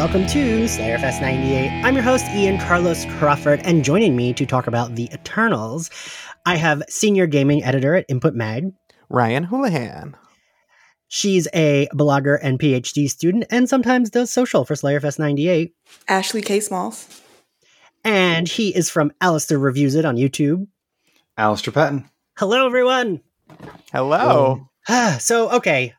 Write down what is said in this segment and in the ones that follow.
welcome to Slayerfest 98. I'm your host, Ian Carlos Crawford, and joining me to talk about the Eternals, I have senior gaming editor at Input Mag, Ryan Houlihan. She's a blogger and PhD student and sometimes does social for Slayerfest 98. Ashley K. Smalls. And he is from Alistair Reviews It on YouTube. Alistair Patton. Hello, everyone. Hello. Ah, so, okay.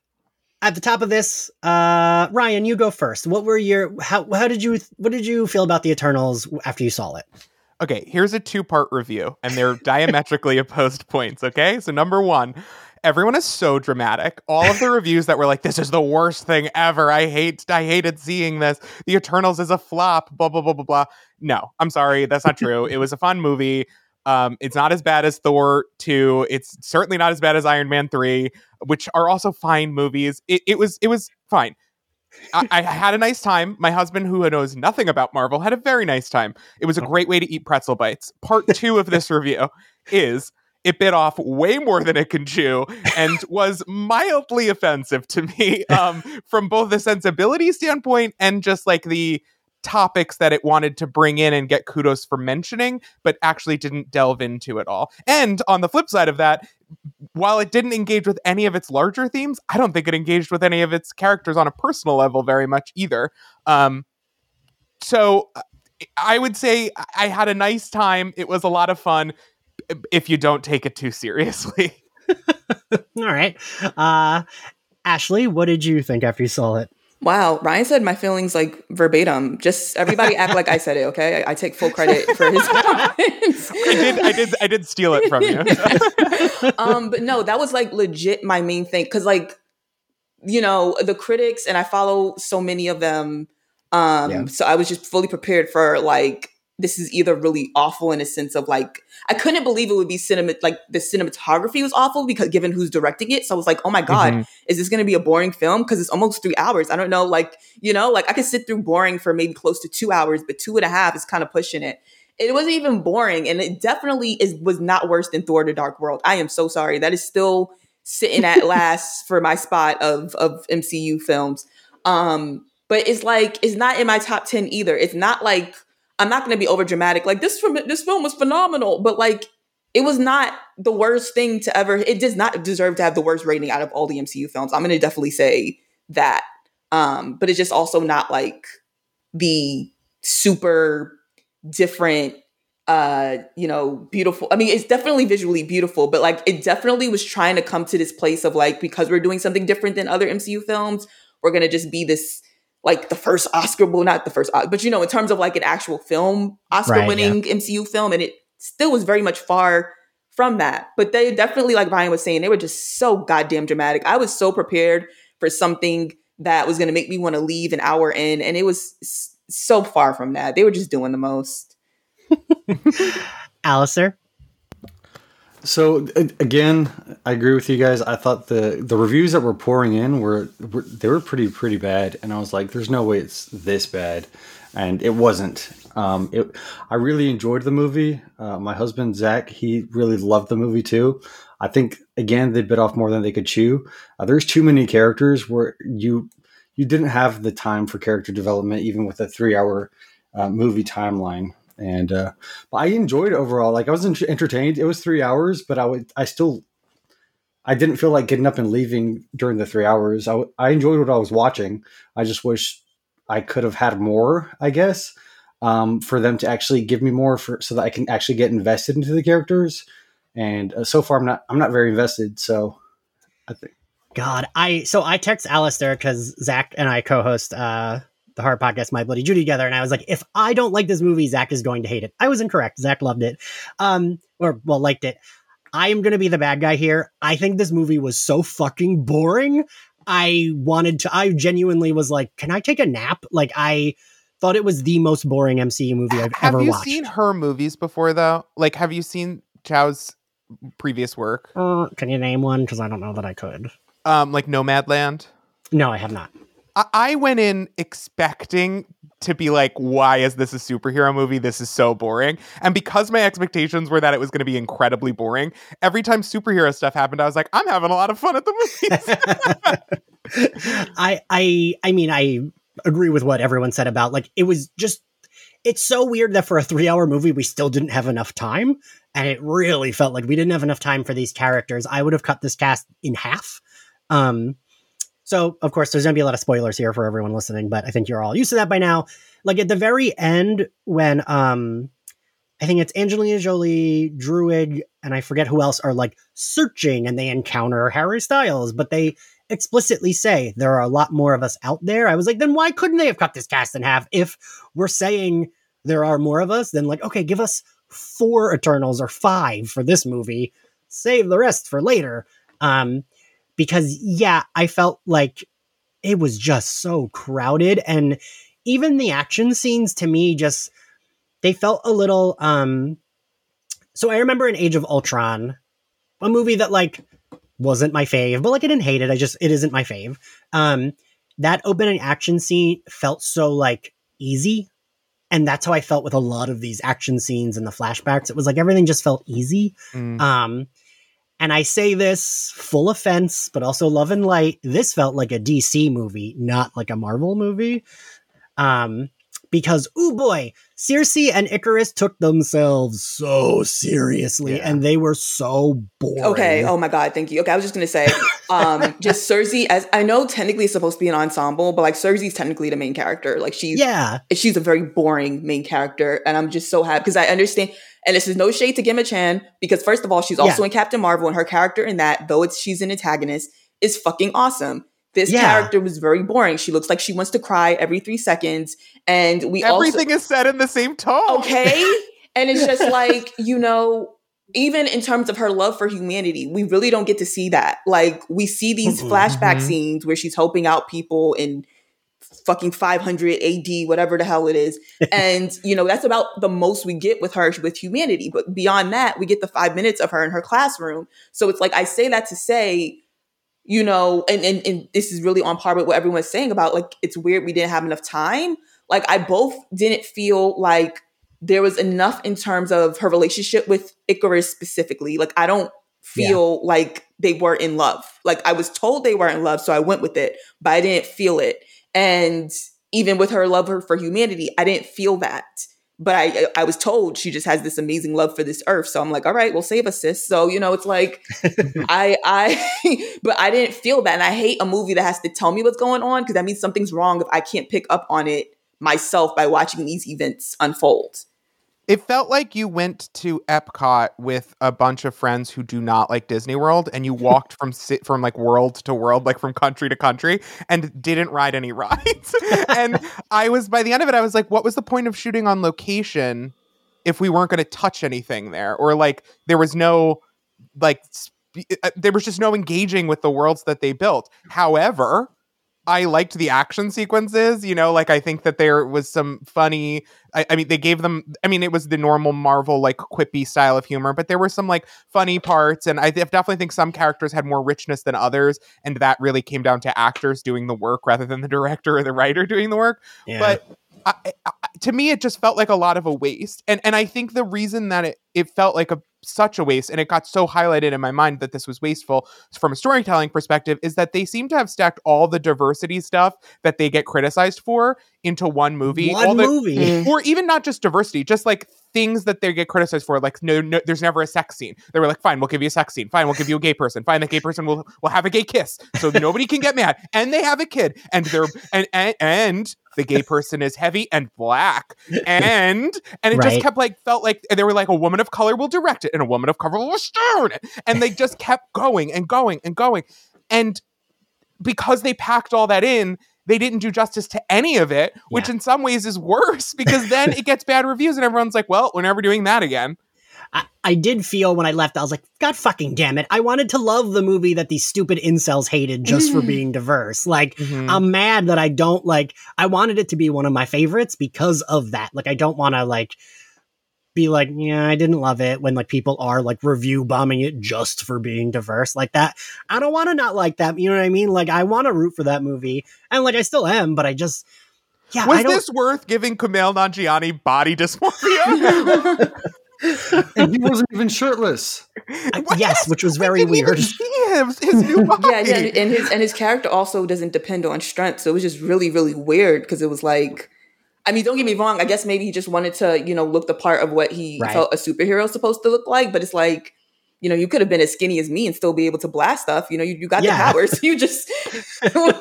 At the top of this, uh, Ryan, you go first. What were your how how did you what did you feel about the Eternals after you saw it? Okay, here's a two-part review, and they're diametrically opposed points. Okay, so number one, everyone is so dramatic. All of the reviews that were like, "This is the worst thing ever. I hate, I hated seeing this. The Eternals is a flop." Blah blah blah blah blah. No, I'm sorry, that's not true. it was a fun movie. Um, it's not as bad as Thor 2. It's certainly not as bad as Iron Man 3, which are also fine movies. It, it was it was fine. I, I, had a nice time. My husband, who knows nothing about Marvel, had a very nice time. It was a great way to eat pretzel bites. Part two of this review is it bit off way more than it can chew and was mildly offensive to me um, from both the sensibility standpoint and just like the topics that it wanted to bring in and get kudos for mentioning, but actually didn't delve into it all. And on the flip side of that, while it didn't engage with any of its larger themes, I don't think it engaged with any of its characters on a personal level very much either. Um, so I would say I had a nice time. It was a lot of fun if you don't take it too seriously. All right. Uh, Ashley, what did you think after you saw it? Wow, Ryan said my feelings like verbatim. Just everybody act like I said it, okay? I, I take full credit for his comments. I did, I did, I did steal it from you. um, but no, that was like legit my main thing because, like, you know, the critics and I follow so many of them. Um, yeah. so I was just fully prepared for like this is either really awful in a sense of like I couldn't believe it would be cinema like the cinematography was awful because given who's directing it. So I was like, oh my God, mm-hmm. is this gonna be a boring film? Because it's almost three hours. I don't know, like, you know, like I could sit through boring for maybe close to two hours, but two and a half is kind of pushing it. It wasn't even boring, and it definitely is was not worse than Thor the Dark World. I am so sorry. That is still sitting at last for my spot of of MCU films. Um, but it's like it's not in my top 10 either. It's not like I'm not going to be over dramatic. Like this film, this film was phenomenal, but like it was not the worst thing to ever. It does not deserve to have the worst rating out of all the MCU films. I'm going to definitely say that. Um, but it's just also not like the super different uh you know beautiful i mean it's definitely visually beautiful but like it definitely was trying to come to this place of like because we're doing something different than other mcu films we're gonna just be this like the first Oscar, well, not the first, but you know, in terms of like an actual film, Oscar winning yeah. MCU film, and it still was very much far from that. But they definitely, like Ryan was saying, they were just so goddamn dramatic. I was so prepared for something that was going to make me want to leave an hour in, and it was so far from that. They were just doing the most. Alistair? So again, I agree with you guys. I thought the the reviews that were pouring in were, were, they were pretty pretty bad, and I was like, "There's no way it's this bad," and it wasn't. Um, it, I really enjoyed the movie. Uh, my husband Zach, he really loved the movie too. I think again they bit off more than they could chew. Uh, there's too many characters where you you didn't have the time for character development, even with a three hour uh, movie timeline and uh, but I enjoyed overall. Like I was entertained. It was three hours, but I would I still I didn't feel like getting up and leaving during the three hours. I, I enjoyed what I was watching. I just wish I could have had more. I guess um, for them to actually give me more for so that I can actually get invested into the characters. And uh, so far, I'm not I'm not very invested. So I think. God, I so I text Alistair because Zach and I co-host uh, the Horror Podcast, My Bloody Judy together, and I was like, if I don't like this movie, Zach is going to hate it. I was incorrect. Zach loved it, um, or well, liked it. I am going to be the bad guy here. I think this movie was so fucking boring. I wanted to. I genuinely was like, can I take a nap? Like I thought it was the most boring MCU movie I've have ever watched. Have you seen her movies before, though? Like, have you seen Zhao's previous work? Uh, can you name one? Because I don't know that I could. Um, like Nomadland. No, I have not. I went in expecting to be like, why is this a superhero movie? This is so boring. And because my expectations were that it was going to be incredibly boring, every time superhero stuff happened, I was like, I'm having a lot of fun at the movies. I, I, I mean, I agree with what everyone said about like it was just it's so weird that for a three hour movie we still didn't have enough time and it really felt like we didn't have enough time for these characters i would have cut this cast in half um so of course there's gonna be a lot of spoilers here for everyone listening but i think you're all used to that by now like at the very end when um i think it's angelina jolie Druig, and i forget who else are like searching and they encounter harry styles but they explicitly say there are a lot more of us out there. I was like, then why couldn't they have cut this cast in half? If we're saying there are more of us, then like, okay, give us four Eternals or five for this movie. Save the rest for later. Um, because yeah, I felt like it was just so crowded and even the action scenes to me just they felt a little um so I remember in Age of Ultron, a movie that like wasn't my fave, but like I didn't hate it. I just it isn't my fave. Um, that opening action scene felt so like easy, and that's how I felt with a lot of these action scenes and the flashbacks. It was like everything just felt easy. Mm. Um, and I say this full offense, but also love and light. This felt like a DC movie, not like a Marvel movie. Um, because oh boy, Sersi and Icarus took themselves so seriously yeah. and they were so boring. Okay, oh my god, thank you. Okay, I was just gonna say, um, just Sersi as I know technically it's supposed to be an ensemble, but like Sersi's technically the main character. Like she's yeah, she's a very boring main character, and I'm just so happy because I understand. And this is no shade to Gemma Chan because first of all, she's also yeah. in Captain Marvel, and her character in that, though it's she's an antagonist, is fucking awesome. This yeah. character was very boring. She looks like she wants to cry every three seconds. And we everything also, is said in the same tone. Okay. and it's just like, you know, even in terms of her love for humanity, we really don't get to see that. Like we see these mm-hmm. flashback mm-hmm. scenes where she's helping out people in fucking 500 AD, whatever the hell it is. And, you know, that's about the most we get with her with humanity. But beyond that, we get the five minutes of her in her classroom. So it's like, I say that to say, you know, and, and, and this is really on par with what everyone's saying about like, it's weird we didn't have enough time. Like, I both didn't feel like there was enough in terms of her relationship with Icarus specifically. Like, I don't feel yeah. like they were in love. Like, I was told they were in love, so I went with it, but I didn't feel it. And even with her love for humanity, I didn't feel that but I I was told she just has this amazing love for this earth. So I'm like, all right, well, save us, sis. So you know, it's like I I but I didn't feel that, and I hate a movie that has to tell me what's going on because that means something's wrong if I can't pick up on it myself by watching these events unfold. It felt like you went to Epcot with a bunch of friends who do not like Disney World, and you walked from from like world to world, like from country to country, and didn't ride any rides. and I was by the end of it, I was like, what was the point of shooting on location if we weren't going to touch anything there, or like there was no like sp- uh, there was just no engaging with the worlds that they built. However, I liked the action sequences, you know, like I think that there was some funny I, I, mean they gave them I mean it was the normal Marvel like quippy style of humor, but there were some like funny parts and I definitely think some characters had more richness than others and that really came down to actors doing the work rather than the director or the writer doing the work. Yeah. But I, I, to me it just felt like a lot of a waste. And and I think the reason that it it felt like a such a waste and it got so highlighted in my mind that this was wasteful from a storytelling perspective is that they seem to have stacked all the diversity stuff that they get criticized for into one movie. One the, movie. Mm. Or even not just diversity just like things that they get criticized for like no, no there's never a sex scene. They were like fine we'll give you a sex scene. Fine we'll give you a gay person. Fine the gay person will will have a gay kiss. So nobody can get mad. And they have a kid and they're and and, and the gay person is heavy and black and and it right. just kept like felt like they were like a woman of color will direct it and a woman of color will star it and they just kept going and going and going and because they packed all that in they didn't do justice to any of it which yeah. in some ways is worse because then it gets bad reviews and everyone's like well we're never doing that again I, I did feel when I left, I was like, God fucking damn it. I wanted to love the movie that these stupid incels hated just for being diverse. Like, mm-hmm. I'm mad that I don't like, I wanted it to be one of my favorites because of that. Like, I don't want to like, be like, yeah, I didn't love it when like people are like review bombing it just for being diverse like that. I don't want to not like that. You know what I mean? Like I want to root for that movie, and like I still am, but I just yeah. Was this worth giving Kumail Nanjiani body dysmorphia? and he wasn't even shirtless. Uh, yes, which was very weird. See his, his new body. yeah, yeah, and his and his character also doesn't depend on strength, so it was just really, really weird because it was like, I mean, don't get me wrong. I guess maybe he just wanted to, you know, look the part of what he Right. felt a superhero is supposed to look like, but it's like. You know, you could have been as skinny as me and still be able to blast stuff. You know, you, you got Yeah. the powers. You just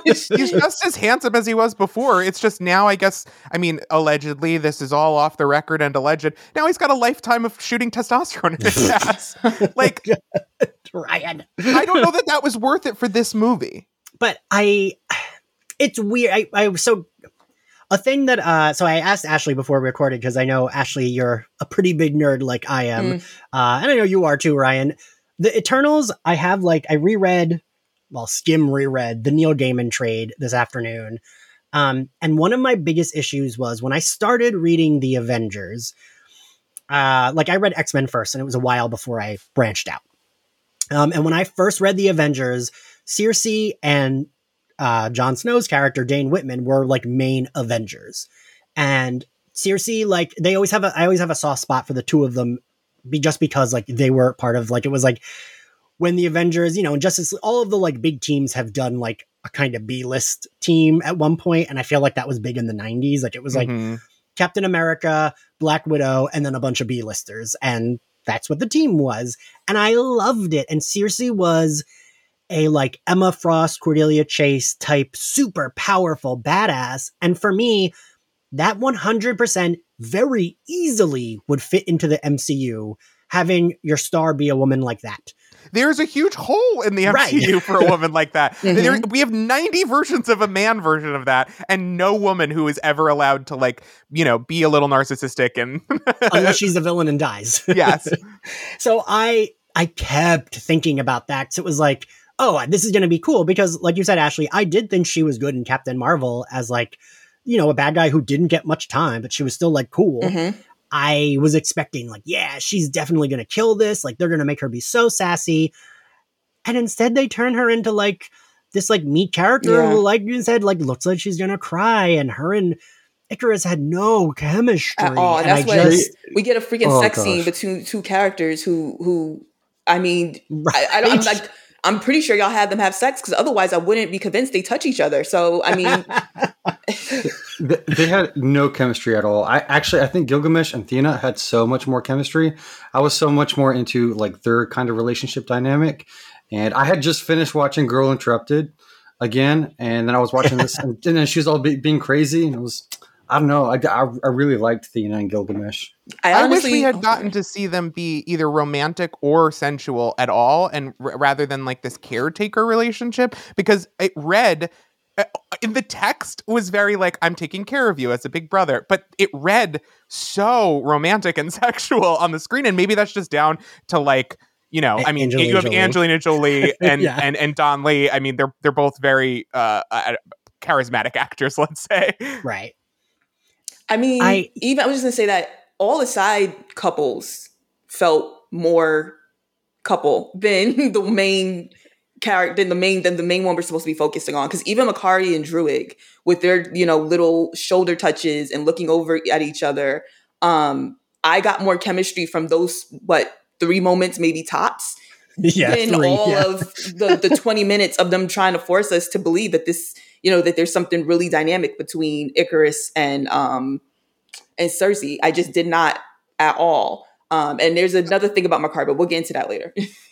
He's just as handsome as he was before. It's just now, I guess. I mean, allegedly, this is all off the record and alleged. Now he's got a lifetime of shooting testosterone in his ass. like, Ryan. I don't know that that was worth it for this movie. but I, it's weird. I, I so a thing that uh, so I asked Ashley before we recorded because I know Ashley, you're a pretty big nerd like I am, uh, and I know you are too, Ryan. The Eternals, I have like I reread, well, skim reread the Neil Gaiman trade this afternoon, um, and one of my biggest issues was when I started reading the Avengers. Uh, like I read X Men first, and it was a while before I branched out. Um, and when I first read the Avengers, Sersi and uh, Jon Snow's character Dane Whitman were like main Avengers, and Sersi like they always have a I always have a soft spot for the two of them, be just because like they were part of like it was like when the Avengers you know and Justice all of the like big teams have done like a kind of B list team at one point, and I feel like that was big in the '90s. Like it was like Mhm. Captain America, Black Widow, and then a bunch of B listers. And that's what the team was. And I loved it. And Sersi was a like Emma Frost, Cordelia Chase type super powerful badass. And for me, that 100% very easily would fit into the MCU, having your star be a woman like that. There's a huge hole in the Right. MCU for a woman like that. Mhm. There, we have 90 versions of a man version of that, and no woman who is ever allowed to, like, you know, be a little narcissistic and. Unless she's a villain and dies. yes. so I I kept thinking about that. 'cause it was like, oh, this is going to be cool because, like you said, Ashley, I did think she was good in Captain Marvel as like, you know, a bad guy who didn't get much time, but she was still like cool. Mhm. I was expecting like, yeah, she's definitely going to kill this. Like they're going to make her be so sassy, and instead they turn her into like this like meat character Yeah. who, like you said, like looks like she's going to cry, and her and Icarus had no chemistry. At all. and That's I what just we get a freaking Oh, sex gosh. scene between two characters who who I mean I, I don't, I'm like I'm pretty sure y'all had them have sex because otherwise I wouldn't be convinced they touch each other. So I mean, They had no chemistry at all. I actually, I think Gilgamesh and Thena had so much more chemistry. I was so much more into like their kind of relationship dynamic, and I had just finished watching Girl Interrupted again, and then I was watching this, and, then she was all be- being crazy, and it was, I don't know, I, I, I really liked Thena and Gilgamesh. I I wish we had oh, gotten sorry. to see them be either romantic or sensual at all, and r- rather than like this caretaker relationship, because it read uh, in the text was very like I'm taking care of you as a big brother, but it read so romantic and sexual on the screen, and maybe that's just down to like you know, I mean, Angelina you have Jolie. Angelina Jolie and Yeah. and and Don Lee. I mean, they're they're both very uh, uh, charismatic actors, let's say. right. I mean, I- even I was just gonna say that all the side couples felt more couple than the main character than the main than the main one we're supposed to be focusing on. Because even Makkari and Druig, with their you know little shoulder touches and looking over at each other, um, I got more chemistry from those what three moments maybe tops Yeah, than three, all yeah. of the, the 20 minutes of them trying to force us to believe that this, you know, that there's something really dynamic between Icarus and um and Sersi. I just did not at all. Um, and there's another thing about Makar, but we'll get into that later.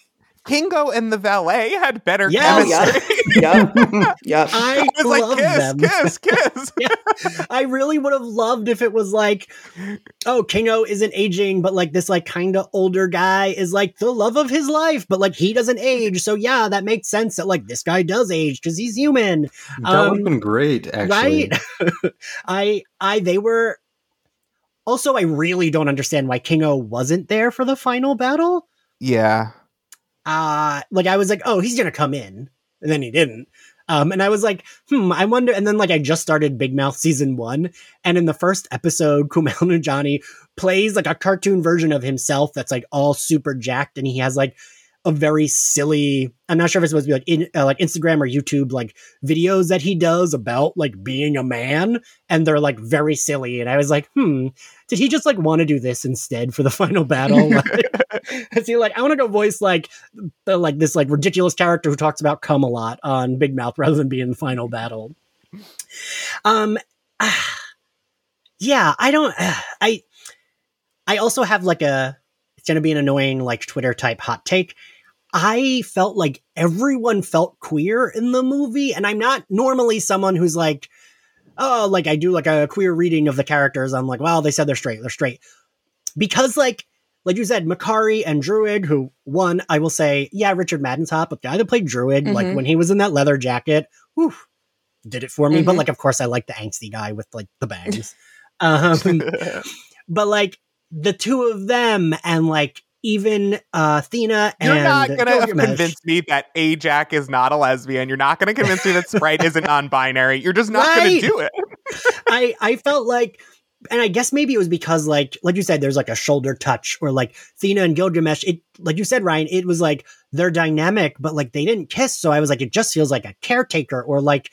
Kingo and the valet had better Yes. chemistry. yep. Yep. I I was like, love kiss, them. kiss, kiss. I really would have loved if it was like, oh, Kingo isn't aging, but like this like kind of older guy is like the love of his life, but like he doesn't age. So yeah, that makes sense that like this guy does age because he's human, That Um, would have been great, actually. right? I, I, they were. Also, I really don't understand why Kingo wasn't there for the final battle. Yeah. Uh like I was like, oh, he's gonna come in, and then he didn't. Um, and I was like, hmm, I wonder. And then like I just started Big Mouth season one, and in the first episode, Kumail Nanjiani plays like a cartoon version of himself that's like all super jacked, and he has like a very silly. I'm not sure if it's supposed to be like in uh, like Instagram or YouTube like videos that he does about like being a man, and they're like very silly. And I was like, hmm, did he just like want to do this instead for the final battle? Is he like I want to go voice like the like this like ridiculous character who talks about cum a lot on Big Mouth rather than be in the final battle? Um, yeah, I don't. I I also have like a it's gonna be an annoying like Twitter type hot take. I felt like everyone felt queer in the movie, and I'm not normally someone who's like, oh, like I do like a queer reading of the characters. I'm like, well, they said they're straight, they're straight. Because like like you said, Makkari and Druig, who one, I will say, yeah, Richard Madden's hot, but the guy that played Druig, mm-hmm. like when he was in that leather jacket, whew, did it for me. Mm-hmm. But like, of course, I like the angsty guy with like the bangs. um, but like the two of them and like even uh Thena You're not gonna convince me that Ajak is not a lesbian. You're not gonna convince me that Sprite isn't non-binary. You're just not right. gonna do it. I I felt like and I guess maybe it was because like like you said, there's like a shoulder touch or like Thena and Gilgamesh, it like you said, Ryan, it was like they're dynamic, but like they didn't kiss. So I was like, it just feels like a caretaker or like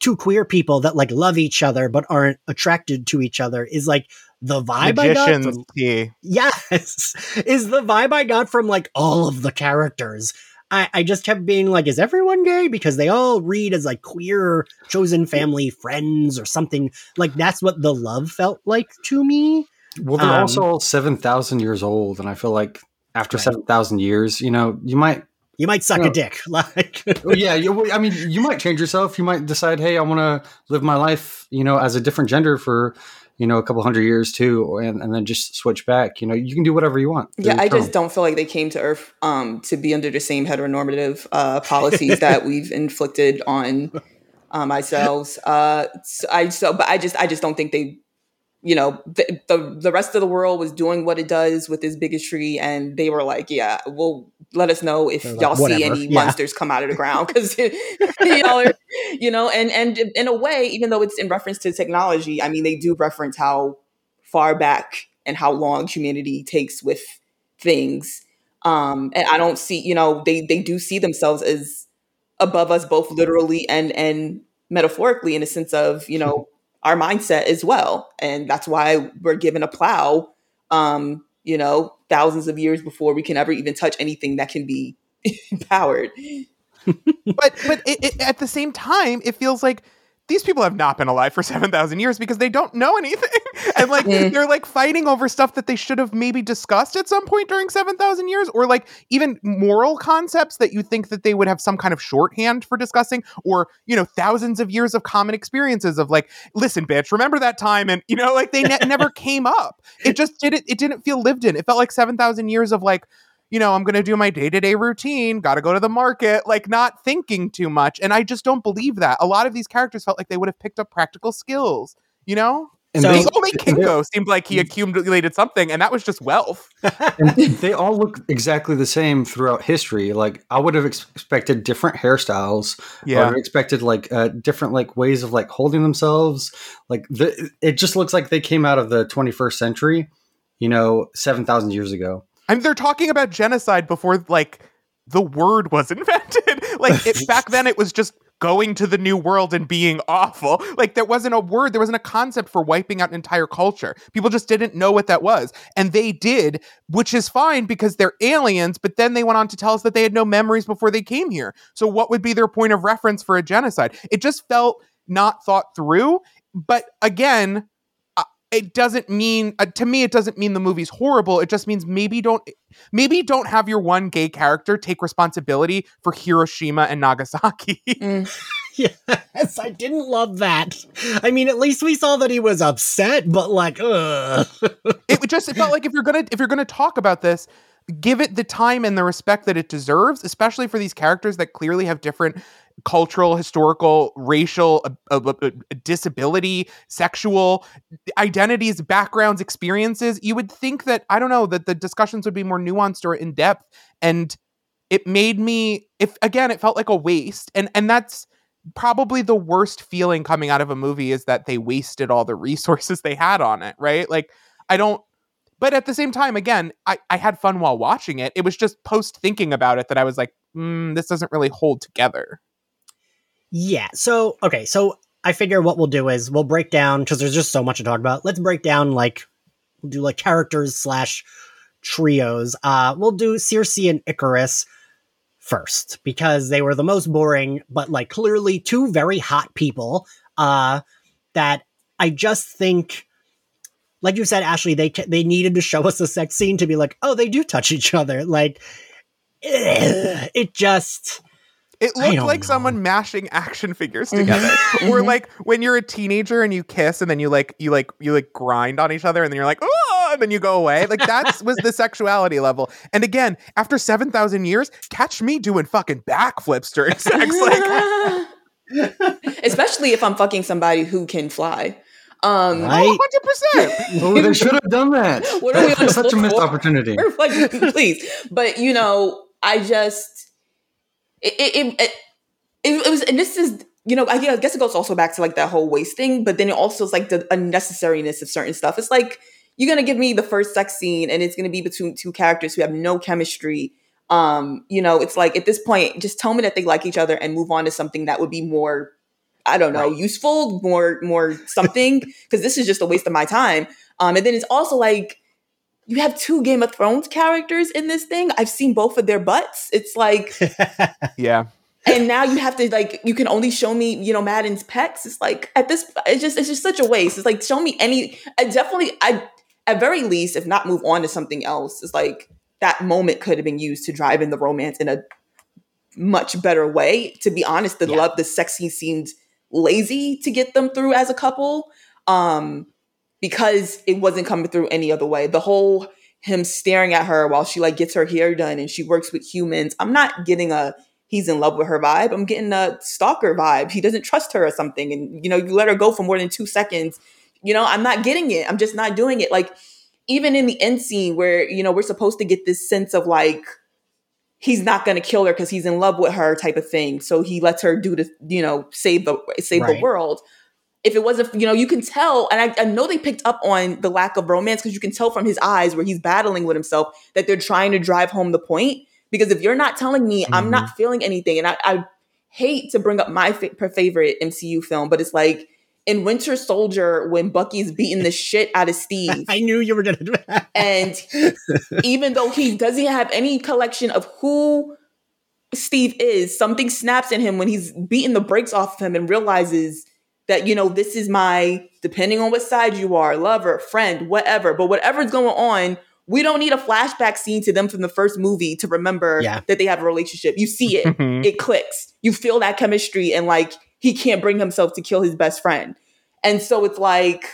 two queer people that like love each other but aren't attracted to each other is like the vibe Magician's I got from, key. yes is the vibe I got from like all of the characters. I, I just kept being like, is everyone gay? Because they all read as like queer chosen family friends or something. Like that's what the love felt like to me. Well, they're um, also seven thousand years old, and I feel like after right. seven thousand years, you know, you might you might suck you know, a dick. Like, yeah, you, I mean, you might change yourself. You might decide, hey, I want to live my life, you know, as a different gender for, you know, a couple hundred years too, and, and then just switch back. You know, you can do whatever you want. Yeah, I just don't feel like they came to Earth um, to be under the same heteronormative uh, policies that we've inflicted on um, ourselves. Uh, so I so, but I just, I just don't think they you know the, the, the rest of the world was doing what it does with this bigotry and they were like yeah well let us know if y'all see any yeah. monsters come out of the ground. Because y'all are you know and and in a way even though it's in reference to technology i mean they do reference how far back and how long humanity takes with things. Um and i don't see you know they they do see themselves as above us both literally and and metaphorically in a sense of you know our mindset as well. And that's why we're given a plow, um, you know, thousands of years before we can ever even touch anything that can be powered. but but it, it, at the same time, it feels like these people have not been alive for 7,000 years because they don't know anything. and like mm. they're like fighting over stuff that they should have maybe discussed at some point during 7,000 years or like even moral concepts that you think that they would have some kind of shorthand for discussing or, you know, thousands of years of common experiences of like, listen, bitch, remember that time? And, you know, like they ne- never came up. It just didn't, it didn't feel lived in. It felt like 7,000 years of like, you know, I'm going to do my day to day routine, got to go to the market, like not thinking too much. And I just don't believe that. A lot of these characters felt like they would have picked up practical skills, you know? And so, they, only Kingo seemed like he accumulated something, and that was just wealth. they all look exactly the same throughout history. Like I would have ex- expected different hairstyles. Yeah, I would have expected like uh, different like ways of like holding themselves. Like the, it just looks like they came out of the 21st century. You know, seven thousand years ago. I mean, they're talking about genocide before like the word was invented. like it, back then, it was just going to the new world and being awful. Like there wasn't a word, there wasn't a concept for wiping out an entire culture. People just didn't know what that was. And they did, which is fine because they're aliens, but then they went on to tell us that they had no memories before they came here. So what would be their point of reference for a genocide? It just felt not thought through. But again, it doesn't mean uh, to me it doesn't mean the movie's horrible it just means maybe don't maybe don't have your one gay character take responsibility for hiroshima and nagasaki mm. yes i didn't love that i mean at least we saw that he was upset but like ugh. it just it felt like if you're gonna if you're gonna talk about this give it the time and the respect that it deserves especially for these characters that clearly have different cultural, historical, racial, disability, sexual identities, backgrounds, experiences, you would think that, I don't know, that the discussions would be more nuanced or in depth. And it made me, if again, it felt like a waste. And, and that's, probably the worst feeling coming out of a movie is that they wasted all the resources they had on it, right? Like I don't but at the same time, again, I, I had fun while watching it. It was just post thinking about it that I was like, mm, this doesn't really hold together. Yeah. So, okay. So I figure what we'll do is we'll break down because there's just so much to talk about. Let's break down like we'll do like characters slash trios. Uh, we'll do Sersi and Icarus first because they were the most boring, but like clearly two very hot people. Uh, that I just think, like you said, Ashley, they they needed to show us a sex scene to be like, oh, they do touch each other. Like, it just it looked like know. someone mashing action figures mm-hmm. together. Mm-hmm. or like when you're a teenager and you kiss and then you like you like you like grind on each other and then you're like, oh, and then you go away. Like that was the sexuality level. And again, after 7,000 years, catch me doing fucking backflips during sex. Like Especially if I'm fucking somebody who can fly. Um, right? 100%. oh, they should have done that. What are we on such a missed opportunity. Like, please. But, you know, I just it it, it, it, was, and this is you know, I guess it goes also back to like that whole waste thing, but then it also is like the unnecessariness of certain stuff. It's like you're gonna give me the first sex scene, and it's gonna be between two characters who have no chemistry. Um, you know, it's like at this point, just tell me that they like each other and move on to something that would be more, I don't know, right. useful, more more something. Because this is just a waste of my time. Um, and then it's also like you have two Game of Thrones characters in this thing. I've seen both of their butts. It's like, yeah. And now you have to like, you can only show me, you know, Madden's pecs. It's like at this, it's just, it's just such a waste. It's like, show me any. I definitely, I at very least, if not move on to something else, it's like that moment could have been used to drive in the romance in a much better way. To be honest, the yeah. love, the sexy seemed lazy to get them through as a couple. Um, because it wasn't coming through any other way. The whole him staring at her while she like gets her hair done and she works with humans. I'm not getting a he's in love with her vibe. I'm getting a stalker vibe. He doesn't trust her or something. And you know, you let her go for more than two seconds. You know, I'm not getting it. I'm just not doing it. Like even in the end scene where, you know, we're supposed to get this sense of like he's not going to kill her because he's in love with her type of thing. So he lets her do the, you know, save the save right. the world if it wasn't, you know, you can tell, and I, I know they picked up on the lack of romance because you can tell from his eyes where he's battling with himself that they're trying to drive home the point. Because if you're not telling me, mm-hmm. I'm not mm-hmm. feeling anything, and I, I hate to bring up my fa- favorite MCU film, but it's like in Winter Soldier when Bucky's beating the shit out of Steve. I knew you were gonna do that. And even though he doesn't have any collection of who Steve is, something snaps in him when he's beating the brakes off of him and realizes that you know this is my depending on what side you are lover friend whatever but whatever's going on we don't need a flashback scene to them from the first movie to remember yeah. that they have a relationship you see it mm-hmm. it clicks you feel that chemistry and like he can't bring himself to kill his best friend and so it's like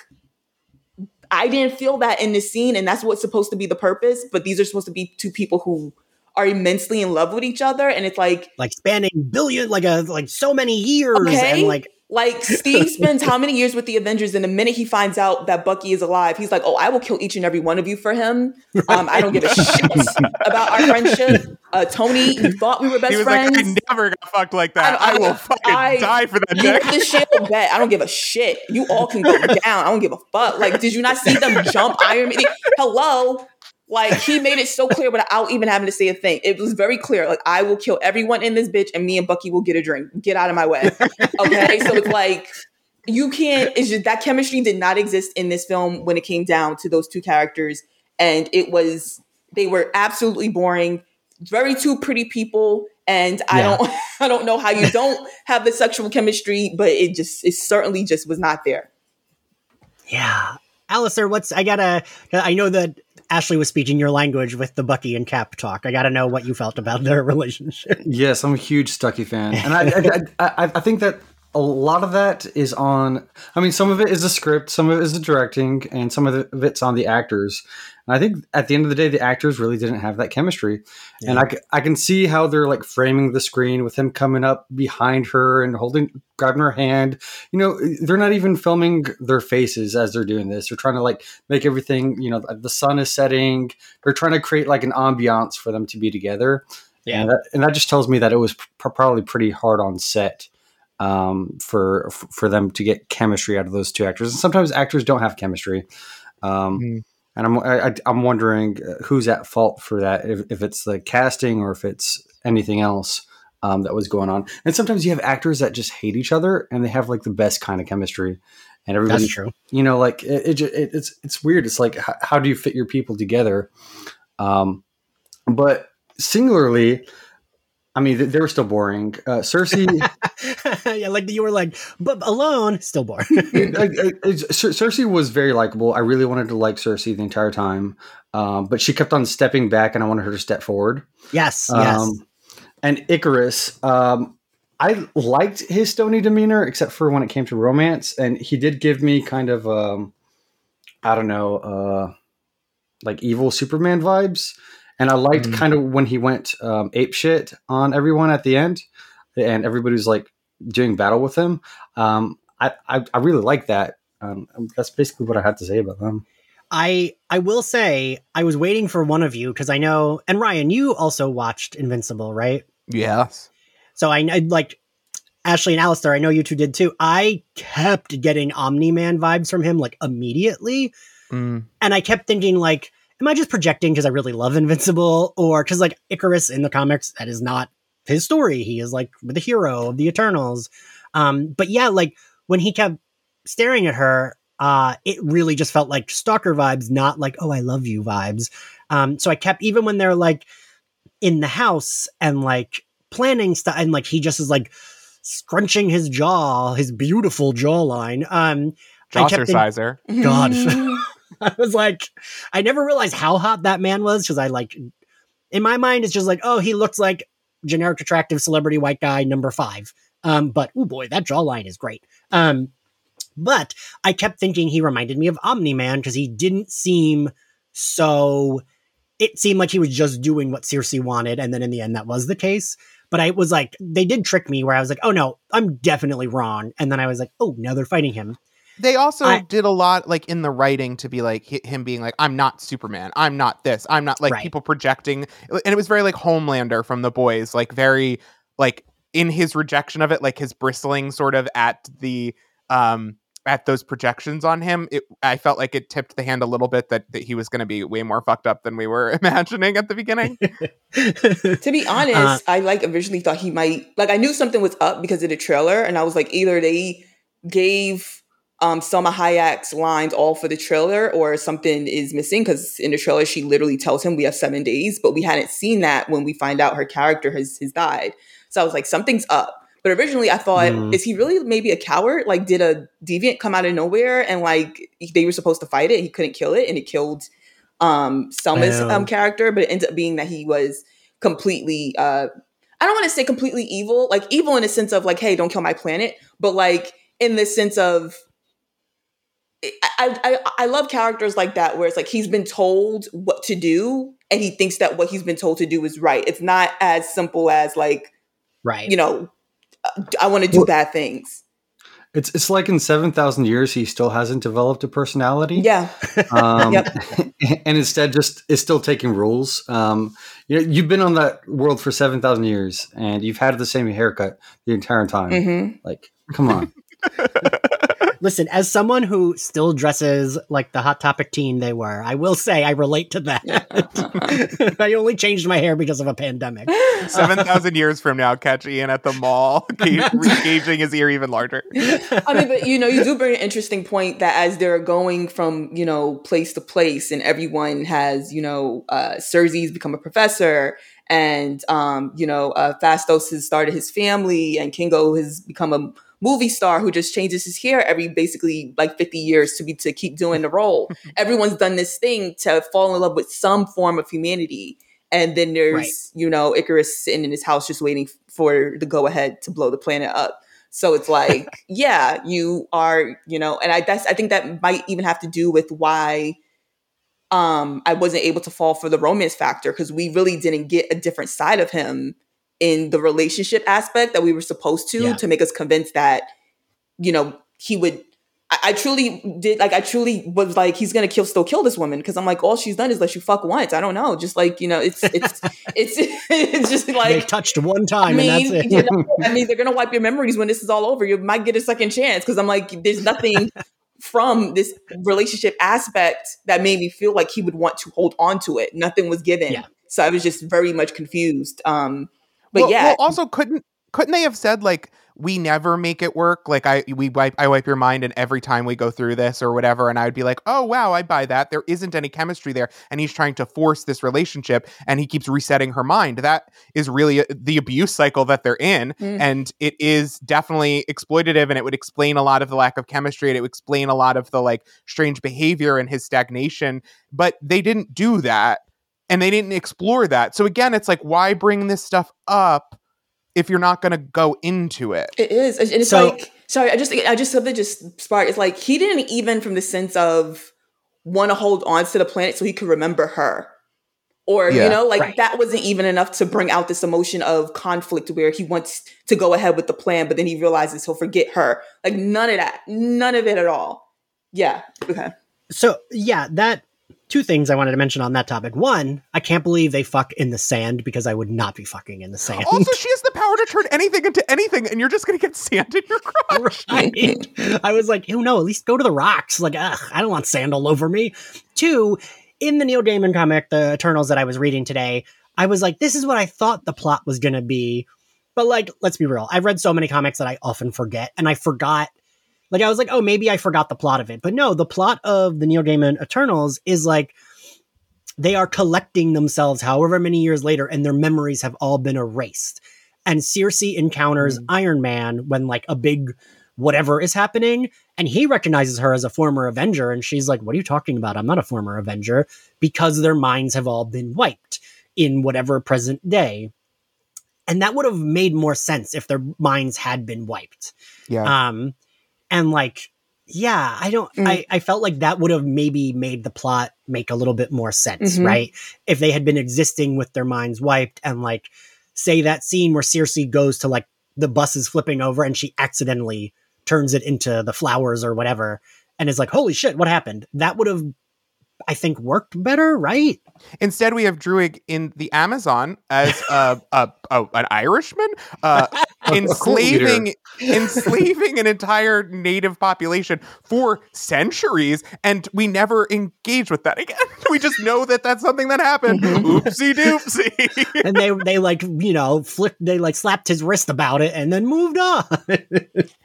i didn't feel that in this scene and that's what's supposed to be the purpose but these are supposed to be two people who are immensely in love with each other and it's like like spanning billion like a like so many years okay. and like like Steve spends how many years with the Avengers, and the minute he finds out that Bucky is alive, he's like, "Oh, I will kill each and every one of you for him. Um, I don't give a shit about our friendship." Uh, Tony, you thought we were best friends. Like, I never got fucked like that. I, I, I will fucking I, die for that. You the shield bet. I don't give a shit. You all can go down. I don't give a fuck. Like, did you not see them jump Iron Man? Hello. Like he made it so clear without even having to say a thing. It was very clear. Like I will kill everyone in this bitch, and me and Bucky will get a drink. Get out of my way. Okay, so it's like you can't. It's just that chemistry did not exist in this film when it came down to those two characters, and it was they were absolutely boring. Very two pretty people, and I don't I don't know how you don't have the sexual chemistry, but it just it certainly just was not there. Yeah, Alistair, what's I gotta? I know that Ashley was speaking your language with the Bucky and Cap talk. I got to know what you felt about their relationship. Yes, I'm a huge Stucky fan, and I, I, I, I, think that a lot of that is on. I mean, some of it is the script, some of it is the directing, and some of it's on the actors. And I think at the end of the day, the actors really didn't have that chemistry. Yeah. And I, I can see how they're like framing the screen with him coming up behind her and holding, grabbing her hand. You know, they're not even filming their faces as they're doing this. They're trying to like make everything, you know, the sun is setting. They're trying to create like an ambiance for them to be together. Yeah. And that, and that just tells me that it was pr- probably pretty hard on set. Um, for for them to get chemistry out of those two actors, and sometimes actors don't have chemistry. Um, mm and I'm I, I'm wondering uh, who's at fault for that. If, if it's the casting or if it's anything else um, that was going on. And sometimes you have actors that just hate each other and they have like the best kind of chemistry. And everybody, That's true. you know, like it, it, it it's it's weird. It's like how, how do you fit your people together? Um, but singularly, I mean, they, they were still boring. Uh, Sersi, yeah, like you were like, but alone, still boring. I- I- Sersi was very likable. I really wanted to like Sersi the entire time, um, but she kept on stepping back, and I wanted her to step forward. yes, yes. Um, and Icarus, um, I liked his stony demeanor, except for when it came to romance, and he did give me kind of, um, I don't know, uh, like evil Superman vibes. And I liked Mhm. kind of when he went um, ape shit on everyone at the end, and everybody was like doing battle with him. Um, I, I I really like that. Um, that's basically what I had to say about them. I I will say I was waiting for one of you because I know, and Ryan, you also watched Invincible, right? Yes. So I, I like Ashley and Alistair. I know you two did too. I kept getting Omni Man vibes from him like immediately, Mm. and I kept thinking like, am I just projecting because I really love Invincible, or because like Icarus in the comics that is not his story. He is like the hero of the Eternals. Um, but yeah, like when he kept staring at her, uh, it really just felt like stalker vibes, not like oh I love you vibes. Um, so I kept even when they're like in the house and like planning stuff, and like he just is like scrunching his jaw, his beautiful jawline. Um, I kept think- God. I was like, I never realized how hot that man was because I like, in my mind, it's just like, oh, he looks like generic attractive celebrity white guy number five. Um, but oh boy, that jawline is great. Um, but I kept thinking he reminded me of Omni Man because he didn't seem so. It seemed like he was just doing what Sersi wanted, and then in the end, that was the case. But I was like, they did trick me where I was like, oh no, I'm definitely wrong. And then I was like, oh, now they're fighting him. They also I- did a lot, like in the writing, to be like him being like, "I'm not Superman. I'm not this. I'm not like Right. people projecting." And it was very like Homelander from the boys, like very like in his rejection of it, like his bristling sort of at the um at those projections on him. It I felt like it tipped the hand a little bit that that he was going to be way more fucked up than we were imagining at the beginning. to be honest, Uh, I like originally thought he might like I knew something was up because of the trailer, and I was like, either they gave um Salma Hayek's lines all for the trailer, or something is missing because in the trailer she literally tells him we have seven days, but we hadn't seen that when we find out her character has has died. So I was like, something's up. But originally I thought, Mhm. is he really maybe a coward? Like, did a deviant come out of nowhere and like they were supposed to fight it? He couldn't kill it, and it killed um Salma's um character, but it ended up being that he was completely uh I don't want to say completely evil, like evil in a sense of like, hey, don't kill my planet, but like in the sense of I, I I love characters like that where it's like he's been told what to do and he thinks that what he's been told to do is right. It's not as simple as like, right. you know, uh, I want to do Well- bad things. It's it's like in seven thousand years he still hasn't developed a personality. Yeah. um, Yep. and instead just is still taking rules. Um, you know, you've been on that world for seven thousand years, and you've had the same haircut the entire time. hmm Like, come on. Listen, as someone who still dresses like the Hot Topic teen they were, I will say I relate to that. I only changed my hair because of a pandemic. Seven thousand years from now, catch Ian at the mall, keep gauging his ear even larger. I mean, but you know, you do bring an interesting point that as they're going from you know place to place, and everyone has you know uh, Sersi's become a professor, and um, you know uh, Phastos has started his family, and Kingo has become a movie star who just changes his hair every basically like 50 years to be to keep doing the role. Everyone's done this thing to fall in love with some form of humanity. And then there's, Right. you know, Icarus sitting in his house just waiting for the go ahead to blow the planet up. So it's like, yeah, you are, you know, and I that's I think that might even have to do with why um I wasn't able to fall for the romance factor because we really didn't get a different side of him in the relationship aspect that we were supposed to Yeah. to make us convinced that, you know, he would I, I truly did like I truly was like he's gonna kill still kill this woman because I'm like all she's done is let you fuck once I don't know just like you know it's it's it's it's just they like touched one time I mean, and that's it. you know, I mean, they're gonna wipe your memories when this is all over. You might get a second chance because I'm like, there's nothing from this relationship aspect that made me feel like he would want to hold on to it. Nothing was given. Yeah. So I was just very much confused. Um, but well, yeah, well, also couldn't couldn't they have said like we never make it work? Like i we wipe i wipe your mind and every time we go through this or whatever and i would be like oh wow i buy that. There isn't any chemistry there. And he's trying to force this relationship and he keeps resetting her mind. That is really a, the abuse cycle that they're in Mm. and it is definitely exploitative and it would explain a lot of the lack of chemistry and it would explain a lot of the like strange behavior and his stagnation but they didn't do that and they didn't explore that so again it's like why bring this stuff up if you're not going to go into it. It is, and it's So- like sorry. I just, I just something just sparked. It's like he didn't even, from the sense of want to hold on to the planet so he could remember her, or Yeah. you know, like Right. that wasn't even enough to bring out this emotion of conflict where he wants to go ahead with the plan, but then he realizes he'll forget her. Like none of that, none of it at all. Yeah. Okay. So yeah, that two things I wanted to mention on that topic. One, I can't believe they fuck in the sand because I would not be fucking in the sand. Also, she has the power to turn anything into anything, and you're just going to get sand in your crotch. right? I was like, oh no, at least go to the rocks. Like, ugh, I don't want sand all over me. Two, in the Neil Gaiman comic, The Eternals that I was reading today, I was like, this is what I thought the plot was gonna be. But like, let's be real. I've read so many comics that I often forget, and I forgot. Like, I was like, oh, maybe I forgot the plot of it. But no, the plot of the Neil Gaiman Eternals is like they are collecting themselves however many years later, and their memories have all been erased. And Sersi encounters Iron Man when like a big whatever is happening, and he recognizes her as a former Avenger, and she's like, "What are you talking about? I'm not a former Avenger," because their minds have all been wiped in whatever present day. And that would have made more sense if their minds had been wiped. Yeah. Um, and like, yeah, I don't, Mm. I, I felt like that would have maybe made the plot make a little bit more sense, Mhm. right? If they had been existing with their minds wiped and like, say that scene where Sersi goes to like the bus is flipping over and she accidentally turns it into the flowers or whatever and is like, holy shit, what happened? That would have, I think, worked better, right? Instead, we have Druig in the Amazon as a, a, a an Irishman, uh, enslaving enslaving an entire native population for centuries, and we never engage with that again. We just know that that's something that happened. Oopsie doopsie. and they they like you know flicked they like slapped his wrist about it and then moved on.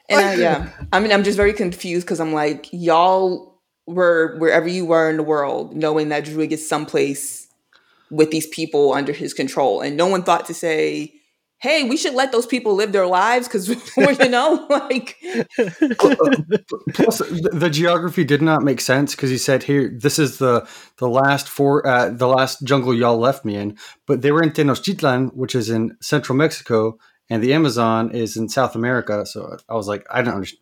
And I, yeah, I mean, I'm just very confused because I'm like, y'all were wherever you were in the world, knowing that Druig is someplace with these people under his control, and no one thought to say, "Hey, we should let those people live their lives," because you know, like, Plus, the, the geography did not make sense because he said, "Here, this is the the last four, uh, the last jungle y'all left me in." But they were in Tenochtitlan, which is in central Mexico, and the Amazon is in South America. So I was like, I don't understand.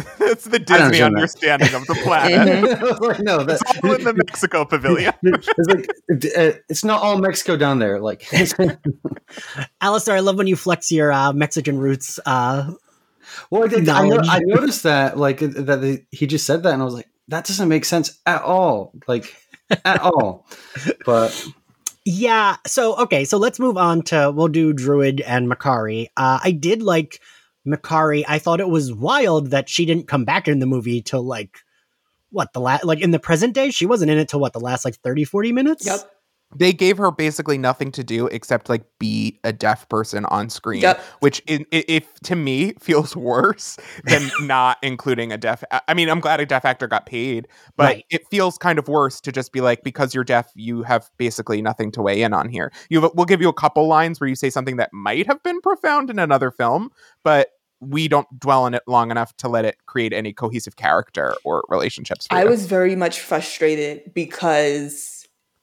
that's the Disney understand that. understanding of the planet. I was like, no, that, It's all in the Mexico pavilion. it's like uh, it's not all Mexico down there. Like, Alistair, I love when you flex your uh, Mexican roots. Uh, well, I, did, I, no- I noticed that, like that they, he just said that, and I was like, that doesn't make sense at all, like at all. But yeah. So okay. So let's move on to we'll do Druig and Makkari. Uh, I did like Makkari. I thought it was wild that she didn't come back in the movie till like what the last like in the present day she wasn't in it till what the last like 30 40 minutes yep, they gave her basically nothing to do except like be a deaf person on screen Yep. which in, if to me feels worse than not including a deaf i mean i'm glad a deaf actor got paid but Right. it feels kind of worse to just be like because you're deaf you have basically nothing to weigh in on here you we'll give you a couple lines where you say something that might have been profound in another film but we don't dwell on it long enough to let it create any cohesive character or relationships I you. was very much frustrated because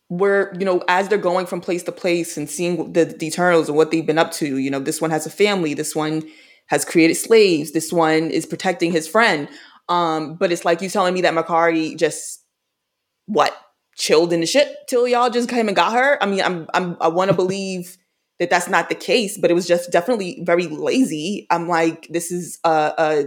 we're, you know, as they're going from place to place and seeing the, the Eternals and what they've been up to, you know, this one has a family, this one has created slaves, this one is protecting his friend. Um, but it's like you telling me that Makkari just what chilled in the ship till y'all just came and got her. I mean, I'm, I'm I want to believe that that's not the case, but it was just definitely very lazy. I'm like, this is a, a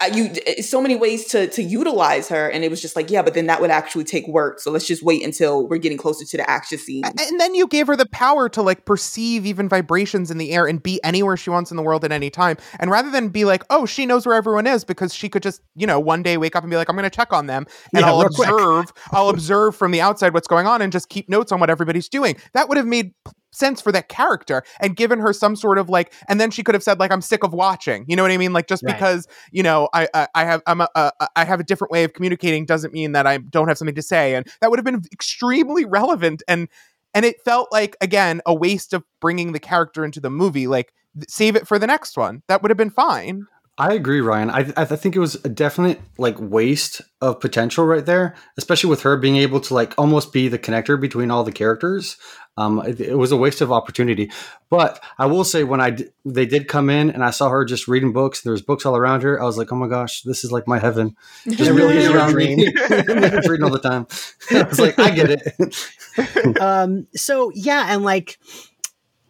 I, you so many ways to to utilize her and it was just like yeah but then that would actually take work. So let's just wait until we're getting closer to the action scene. And then you gave her the power to like perceive even vibrations in the air and be anywhere she wants in the world at any time. And rather than be like oh she knows where everyone is because she could just you know one day wake up and be like i'm going to check on them and yeah, i'll observe i'll observe from the outside what's going on and just keep notes on what everybody's doing. That would have made sense for that character and given her some sort of like and then she could have said like i'm sick of watching you know what i mean? Like just right. because you know i i, I have i'm a, uh, i have a different way of communicating doesn't mean that i don't have something to say and that would have been extremely relevant and and it felt like again a waste of bringing the character into the movie like save it for the next one. That would have been fine I agree, Ryan. I I think it was a definite like waste of potential right there, especially with her being able to like almost be the connector between all the characters. Um, it, it, was a waste of opportunity. But I will say, when I d- they did come in and I saw her just reading books, there's books all around her. I was like, oh my gosh, this is like my heaven. Just really around me, reading all the time. I was like, I get it. um. So yeah, and like,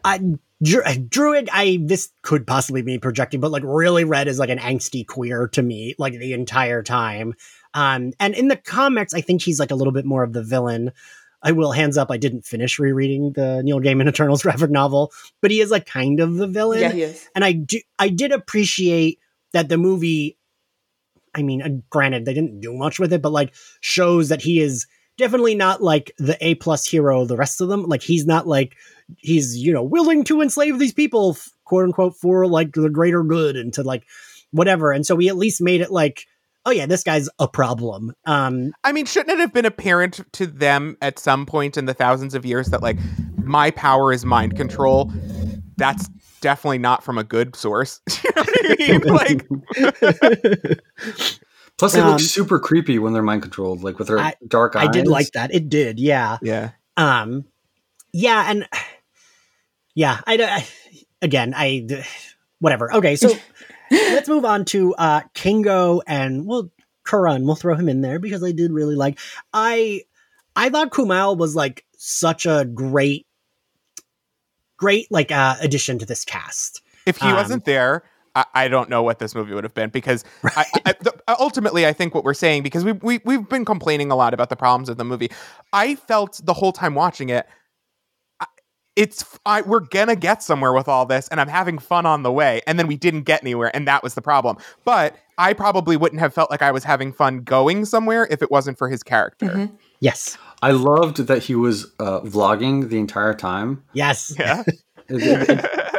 I. Druig, I this could possibly be projecting, but like really read as like an angsty queer to me, like the entire time. Um, and in the comics, I think he's like a little bit more of the villain. I will hands up. I didn't finish rereading the Neil Gaiman Eternals graphic novel, but he is like kind of the villain. Yeah, he is. And I do, I did appreciate that the movie. I mean, uh, granted, they didn't do much with it, but like shows that he is definitely not like the A plus hero. The rest of them, like he's not like he's you know willing to enslave these people, quote unquote, for like the greater good and to like whatever. And so we at least made it like oh yeah, this guy's a problem. Um, I mean, shouldn't it have been apparent to them at some point in the thousands of years that like my power is mind control? That's definitely not from a good source. you know what I mean? Like. Plus, they um, look super creepy when they're mind controlled, like with their I, dark eyes. I did like that. It did, yeah, yeah, um, yeah, and yeah. I, I again, I whatever. Okay, so let's move on to uh, Kingo and well, Karun. We'll throw him in there because I did really like. I I thought Kumail was like such a great, great like uh, addition to this cast. If he um, wasn't there, I, I, don't know what this movie would have been because right. I, I, the, ultimately I think what we're saying because we, we we've been complaining a lot about the problems of the movie. I felt the whole time watching it it's I, we're gonna get somewhere with all this and i'm having fun on the way and then we didn't get anywhere and that was the problem but i probably wouldn't have felt like i was having fun going somewhere if it wasn't for his character mm-hmm. yes i loved that he was uh, vlogging the entire time yes yeah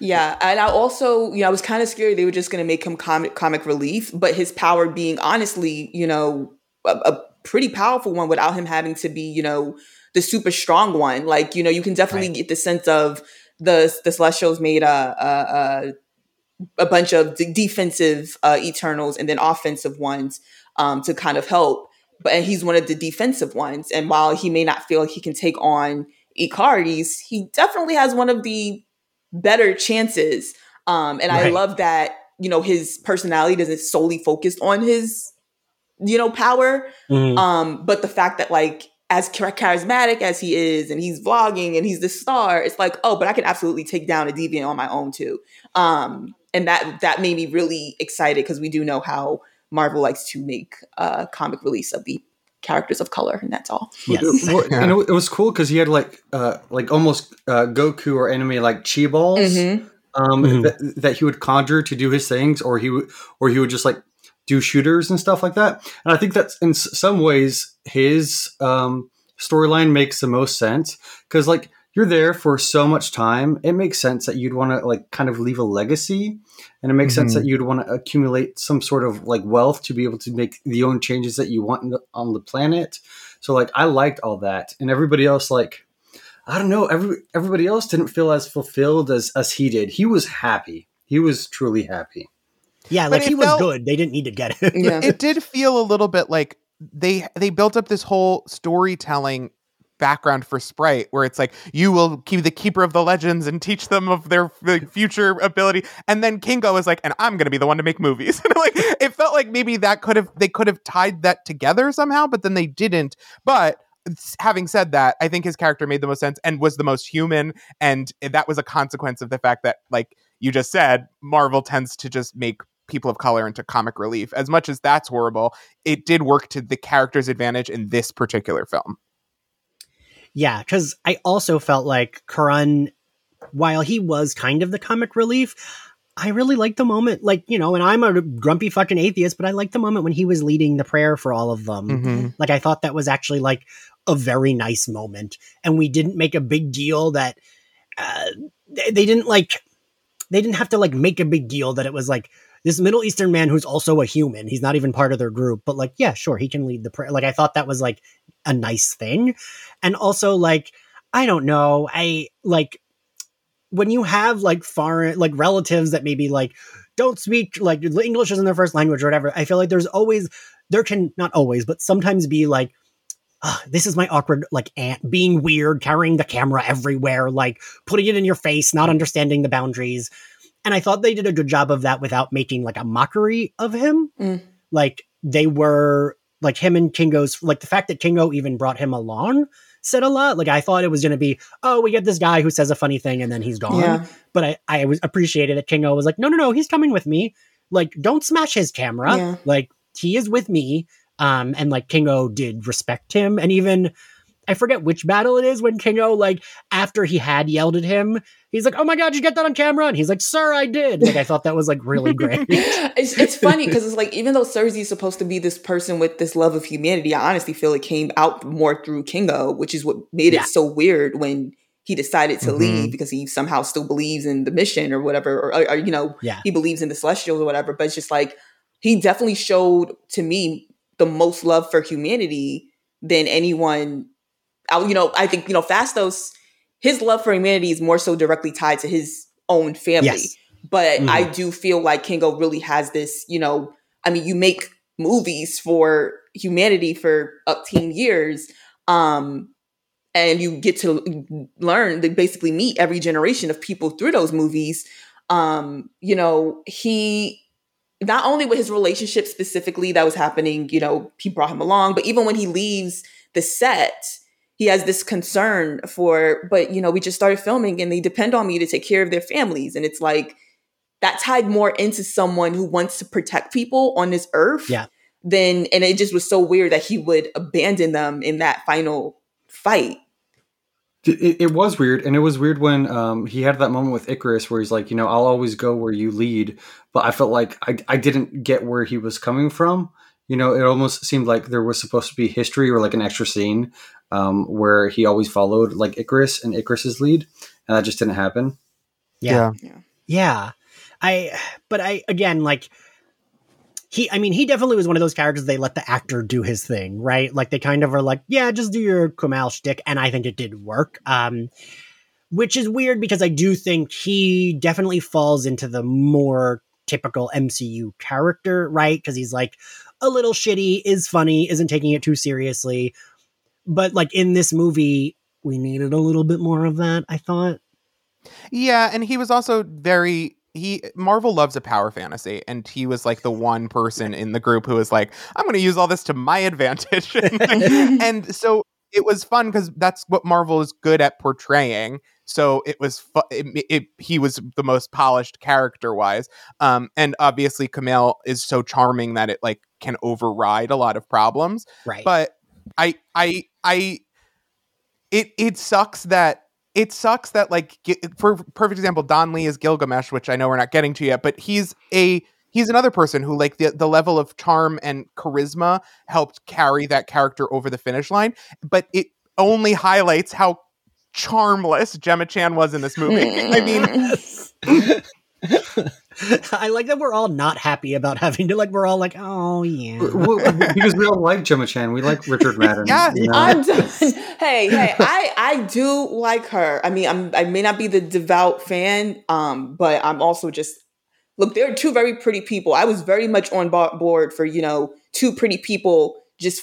yeah and i also you know i was kind of scared they were just going to make him comic comic relief but his power being honestly you know a, a pretty powerful one without him having to be you know the super strong one. Like, you know, you can definitely right. get the sense of the the Celestials made a a, a, bunch of d- defensive uh, Eternals and then offensive ones um, to kind of help. But and he's one of the defensive ones. And while he may not feel he can take on Ikaris, he definitely has one of the better chances. Um, and right. I love that you know his personality doesn't solely focus on his you know power, mm-hmm. um, but the fact that like as charismatic as he is and he's vlogging and he's the star it's like oh but i can absolutely take down a deviant on my own too um and that that made me really excited because we do know how marvel likes to make a comic release of the characters of color and that's all yes and it, was cool because he had like uh like almost uh goku or anime like chi balls mm-hmm. um mm-hmm. That, that he would conjure to do his things or he would or he would just like do shooters and stuff like that. And I think that's in some ways his um, storyline makes the most sense because like you're there for so much time. It makes sense that you'd want to like kind of leave a legacy, and it makes mm-hmm. sense that you'd want to accumulate some sort of like wealth to be able to make the own changes that you want the, on the planet. So like I liked all that, and everybody else like. I don't know. Every, everybody else didn't feel as fulfilled as, as he did. He was happy. He was truly happy. Yeah, like he was felt, good. They didn't need to get it Yeah. it did feel a little bit like they they built up this whole storytelling background for Sprite, where it's like you will keep the keeper of the legends and teach them of their future ability, and then Kingo is like, and I'm going to be the one to make movies. and like it felt like maybe that could have they could have tied that together somehow, but then they didn't. But having said that, I think his character made the most sense and was the most human, and that was a consequence of the fact that like you just said, Marvel tends to just make people of color into comic relief. As much as that's horrible, it did work to the character's advantage in this particular film. Yeah, because I also felt like Karun, while he was kind of the comic relief, I really liked the moment, like, you know, and I'm a grumpy fucking atheist, but I liked the moment when he was leading the prayer for all of them. Mm-hmm. Like, I thought that was actually like a very nice moment. And we didn't make a big deal that uh, they didn't like, they didn't have to like make a big deal that it was like, this Middle Eastern man who's also a human. He's not even part of their group, but like, yeah, sure, he can lead the prayer. Like, I thought that was like a nice thing. And also, like, I don't know, I like when you have like foreign, like relatives that maybe like don't speak like English isn't their first language or whatever. I feel like there's always, there can not always, but sometimes be like, oh, this is my awkward like aunt being weird, carrying the camera everywhere, like putting it in your face, not understanding the boundaries. And I thought they did a good job of that without making like a mockery of him. Mm. Like they were like him and Kingo's like the fact that Kingo even brought him along said a lot. Like I thought it was going to be, oh, we get this guy who says a funny thing and then he's gone. Yeah. But I I was appreciated that Kingo was like, no, no, no, he's coming with me. Like don't smash his camera. Yeah. Like he is with me. Um, and like Kingo did respect him, and even I forget which battle it is when Kingo, like, after he had yelled at him, he's like, "Oh my god, you get that on camera?" And he's like, "Sir, I did." Like, I thought that was like really great. it's, it's funny because it's like even though Sersi is supposed to be this person with this love of humanity, I honestly feel it came out more through Kingo, which is what made yeah. it so weird when he decided to mm-hmm. leave because he somehow still believes in the mission or whatever, or, or, or you know, yeah. he believes in the Celestials or whatever. But it's just like he definitely showed to me the most love for humanity than anyone I, you know, I think you know Phastos, his love for humanity is more so directly tied to his own family. Yes. But mm-hmm. I do feel like Kingo really has this. You know, I mean, you make movies for humanity for up teen years, um, and you get to learn to basically meet every generation of people through those movies. Um, you know, he not only with his relationship specifically that was happening, you know, he brought him along, but even when he leaves the set he has this concern for, but you know, we just started filming and they depend on me to take care of their families. And it's like that tied more into someone who wants to protect people on this earth. Yeah. Then, and it just was so weird that he would abandon them in that final fight. It, it, was weird, and it was weird when um, he had that moment with Ikaris where he's like, you know, I'll always go where you lead. But I felt like I, I didn't get where he was coming from. You know, it almost seemed like there was supposed to be history or like an extra scene um, where he always followed like Ikaris and Ikaris's lead, and that just didn't happen. Yeah. yeah, yeah. I, but I again like he. I mean, he definitely was one of those characters they let the actor do his thing, right? Like they kind of are like, yeah, just do your Kumail shtick, and I think it did work. Um, which is weird because I do think he definitely falls into the more typical MCU character, right? Because he's like a little shitty, is funny, isn't taking it too seriously, but like in this movie, we needed a little bit more of that, I thought. Yeah, and he was also very he Marvel loves a power fantasy, and he was like the one person in the group who was like, "I'm going to use all this to my advantage," and so it was fun because that's what Marvel is good at portraying. So it was fu- it, it, he was the most polished character wise, um, and obviously Kumail is so charming that it like can override a lot of problems. Right, but I I I it it sucks that it sucks that like for perfect example Don Lee is Gilgamesh which I know we're not getting to yet but he's a he's another person who like the, the level of charm and charisma helped carry that character over the finish line but it only highlights how charmless Gemma Chan was in this movie I mean I like that we're all not happy about having to like we're all like oh yeah because we all like Gemma Chan we like Richard Madden yeah you know? I'm done. hey hey I I do like her I mean I'm I may not be the devout fan um but I'm also just look they're two very pretty people I was very much on board for you know two pretty people just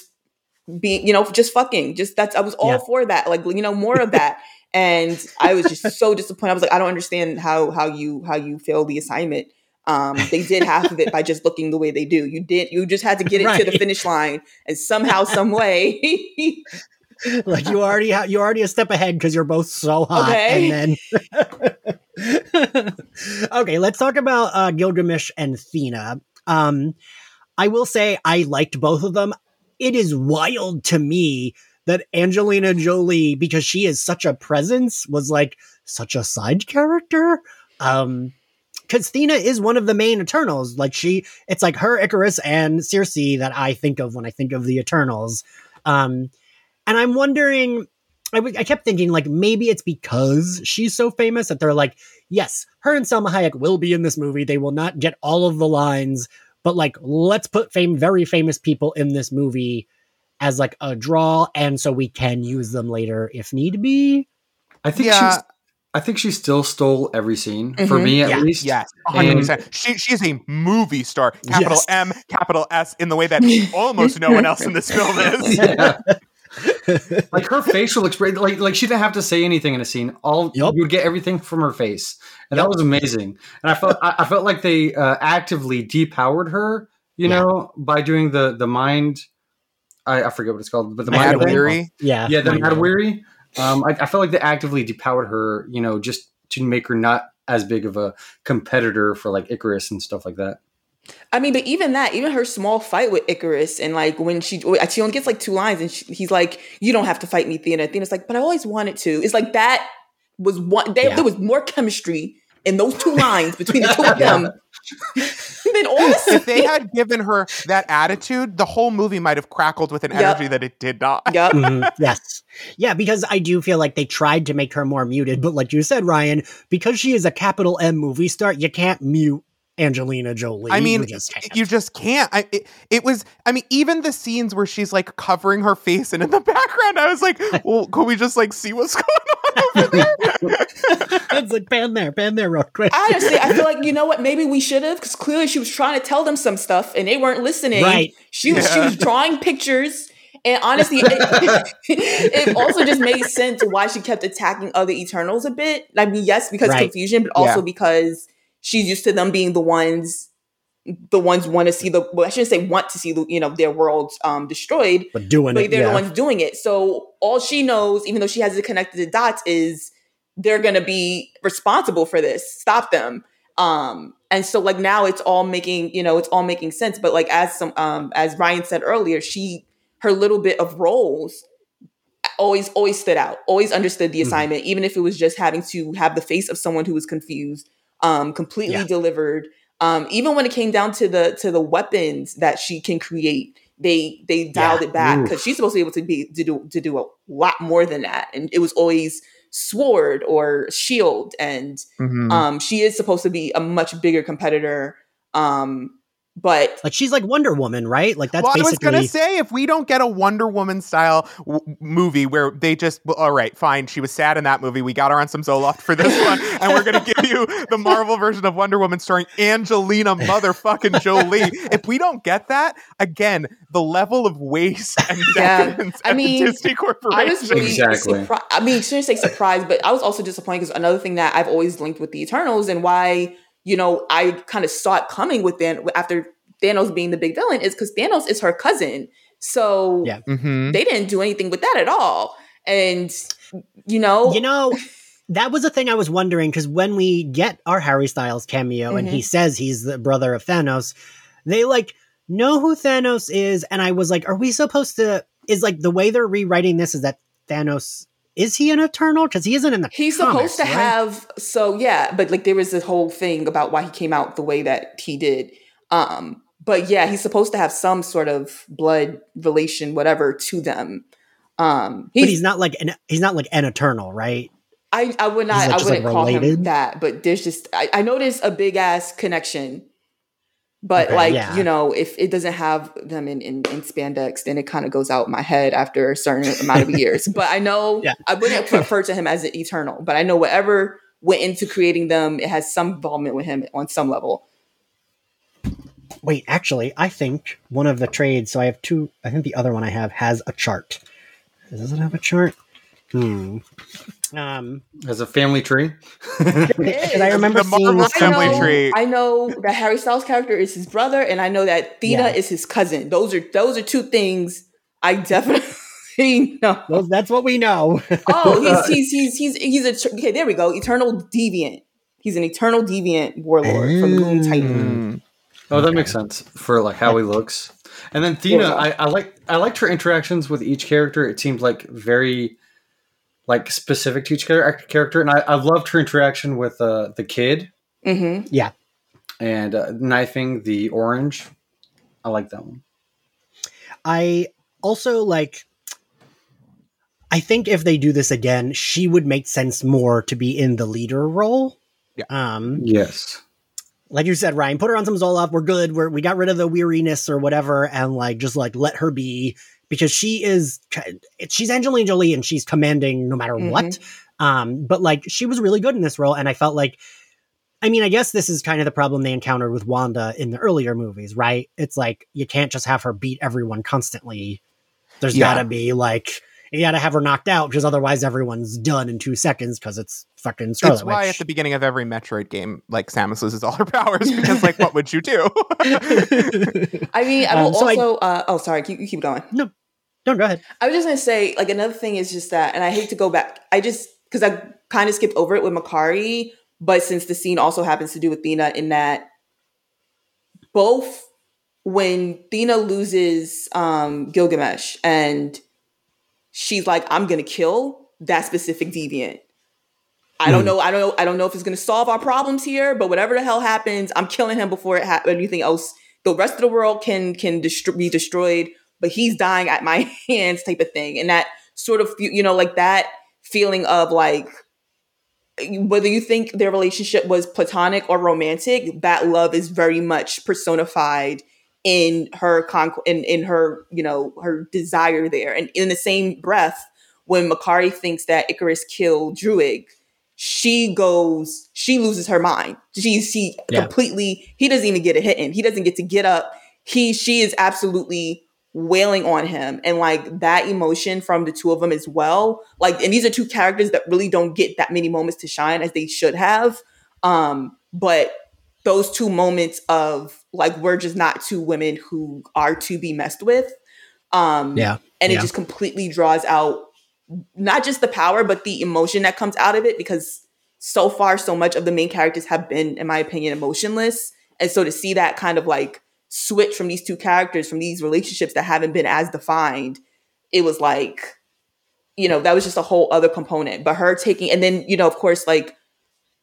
being you know just fucking just that's I was all yeah. for that like you know more of that and I was just so disappointed. I was like, I don't understand how how you how you fail the assignment. Um, they did half of it by just looking the way they do. You did you just had to get it right. to the finish line, and somehow, some way. like you already ha- you already a step ahead because you're both so hot, okay. and then okay, let's talk about uh, Gilgamesh and Thena. Um, I will say I liked both of them. It is wild to me that Angelina Jolie, because she is such a presence, was like such a side character. Um, because Thena is one of the main Eternals. Like she, it's like her, Ikaris and Sersi that I think of when I think of the Eternals. Um, and I'm wondering, I, w- I kept thinking like maybe it's because she's so famous that they're like, yes, her and Salma Hayek will be in this movie. They will not get all of the lines, but like let's put fame, very famous people in this movie as like a draw, and so we can use them later if need be. I think Yeah. she's. I think she still stole every scene for Mhm. me at Yeah. least. Yes, 100%. She, she is a movie star, capital Yes. M, capital S, in the way that almost no one else in this film is. Yeah. like her facial expression, like like she didn't have to say anything in a scene. All Yup. you would get everything from her face, and that was amazing. And I felt I, I felt like they uh, actively depowered her, you Yeah. know, by doing the the mind. I, I forget what it's called, but the Mad mind. Weary. Yeah, Yeah, the Mind mad weary. Um, I, I felt like they actively depowered her, you know, just to make her not as big of a competitor for like Ikaris and stuff like that. I mean, but even that, even her small fight with Ikaris, and like when she she only gets like two lines, and she, he's like, "You don't have to fight me, Athena." Athena's like, "But I always wanted to." It's like that was one. They, Yeah. There was more chemistry in those two lines between the two of them than all If they had given her that attitude, the whole movie might have crackled with an Yep. energy that it did not. Yep. Mhm, yes. Yeah, because I do feel like they tried to make her more muted, but like you said, Ryan, because she is a capital M movie star, you can't mute Angelina Jolie. I mean, you just can't. you just can't. I, it, it was, I mean, even the scenes where she's like covering her face and in the background, I was like, well, could we just like see what's going on over there? it's like pan there, pan there, real quick. Honestly, I feel like you know what? Maybe we should have because clearly she was trying to tell them some stuff and they weren't listening. Right. She was she was drawing pictures. And honestly, it, it also just made sense why she kept attacking other Eternals a bit. I mean, yes, because Right. confusion, but also Yeah. because she's used to them being the ones, the ones want to see the. Well, I shouldn't say want to see the you know their worlds um destroyed, but doing but it, they're yeah. the ones doing it. So all she knows, even though she hasn't connected the dots, is they're gonna be responsible for this. Stop them. Um, and so like now it's all making, you know, it's all making sense. But like as some um as Ryan said earlier, she her little bit of roles always always stood out, always understood the Mhm. assignment, even if it was just having to have the face of someone who was confused, um, completely Yeah. delivered. Um, even when it came down to the to the weapons that she can create, they they dialed Yeah. it back because she's supposed to be able to be to do to do a lot more than that, and it was always sword or shield, and Mhm. um, she is supposed to be a much bigger competitor. Um, but like she's like Wonder Woman, right? Like that's well, I was gonna say if we don't get a Wonder Woman style w- movie where they just, well, all right, fine, she was sad in that movie. We got her on some Zoloft for this one, and we're gonna give you the Marvel version of Wonder Woman starring Angelina motherfucking Jolie. if we don't get that, again, the level of waste and Yeah. decadence I at mean, Disney Corporation. I was really Exactly. surprised. I mean, shouldn't say surprised, but I was also disappointed because another thing that I've always linked with the Eternals and why you know I kind of saw it coming with after Thanos being the big villain is because Thanos is her cousin. So Yeah. Mhm. they didn't do anything with that at all. And you know, You know, that was a thing I was wondering because when we get our Harry Styles cameo and he says he's the brother of Thanos, they like know who Thanos is, and I was like, are we supposed to? Is like the way they're rewriting this is that Thanos is he an Eternal? Because he isn't in the. He's comics, supposed to right? have so yeah, but like there was this whole thing about why he came out the way that he did. Um, but yeah, he's supposed to have some sort of blood relation, whatever, to them. Um, but he's not like an he's not like an Eternal, right? I, I would not like, I wouldn't call him that, but there's just I, I there's a big ass connection. But Okay, like, yeah. you know, if it doesn't have them in, in, in spandex, then it kind of goes out my head after a certain amount of years. But I know Yeah. I wouldn't refer to him as an eternal, but I know whatever went into creating them, it has some involvement with him on some level. Wait, actually, I think one of the trades. So I have two. I think the other one I have has a chart. Does it have a chart? Hmm. Um. As a family tree. Because I remember The seeing Marvel this I Family know, tree. I know that Harry Styles character is his brother, and I know that Thena Yeah. is his cousin. Those are those are two things I definitely know. Well, that's what we know. Oh, he's he's he's he's he's a tr- okay. There we go. Eternal deviant. He's an eternal deviant warlord from Moon Titan. Mm. Oh, that makes sense for like how he looks. And then Thena, I, I like I liked her interactions with each character. It seemed like very like specific to each character, and I, I loved her interaction with uh, the kid Mm-hmm. Yeah. and uh, knifing the orange. I like that one. I also like. I think if they do this again, she would make sense more to be in the leader role. Yeah. Um, Yes. like you said, Ryan, put her on some Zoloft. We're good. We're, we got rid of the weariness or whatever, and like just like let her be because she is she's Angelina Jolie and she's commanding no matter what. Um, but like she was really good in this role, and I felt like, I mean, I guess this is kind of the problem they encountered with Wanda in the earlier movies, right? It's like you can't just have her beat everyone constantly. There's Yeah. got to be like you got to have her knocked out because otherwise everyone's done in two seconds because it's fucking Scarlet It's why Witch. at the beginning of every Metroid game, like Samus loses all her powers because, like, what would you do? I mean, I will Um, so I- also. uh, oh, sorry. Keep, keep going. no, no, go ahead. I was just gonna say, like another thing is just that, and I hate to go back. I just because I kind of skipped over it with Makkari, but since the scene also happens to do with Thena, in that both when Thena loses um, Gilgamesh and she's like, "I'm gonna kill that specific deviant." I don't Hmm. know. I don't know. I don't know if it's going to solve our problems here, but whatever the hell happens, I'm killing him before it ha- anything else. The rest of the world can can destro- be destroyed, but he's dying at my hands, type of thing. And that sort of you know like that feeling of like whether you think their relationship was platonic or romantic, that love is very much personified in her con- in in her you know her desire there. And in the same breath, when Makkari thinks that Ikaris killed Druig, she goes, she loses her mind. She she Yeah. completely. He doesn't even get a hit in. He doesn't get to get up. He she is absolutely wailing on him and like that emotion from the two of them as well like and these are two characters that really don't get that many moments to shine as they should have um but those two moments of like we're just not two women who are to be messed with. Um Yeah, and it yeah. just completely draws out not just the power but the emotion that comes out of it because so far so much of the main characters have been in my opinion emotionless. And so to see that kind of like switch from these two characters from these relationships that haven't been as defined it was like you know that was just a whole other component. But her taking and then you know of course like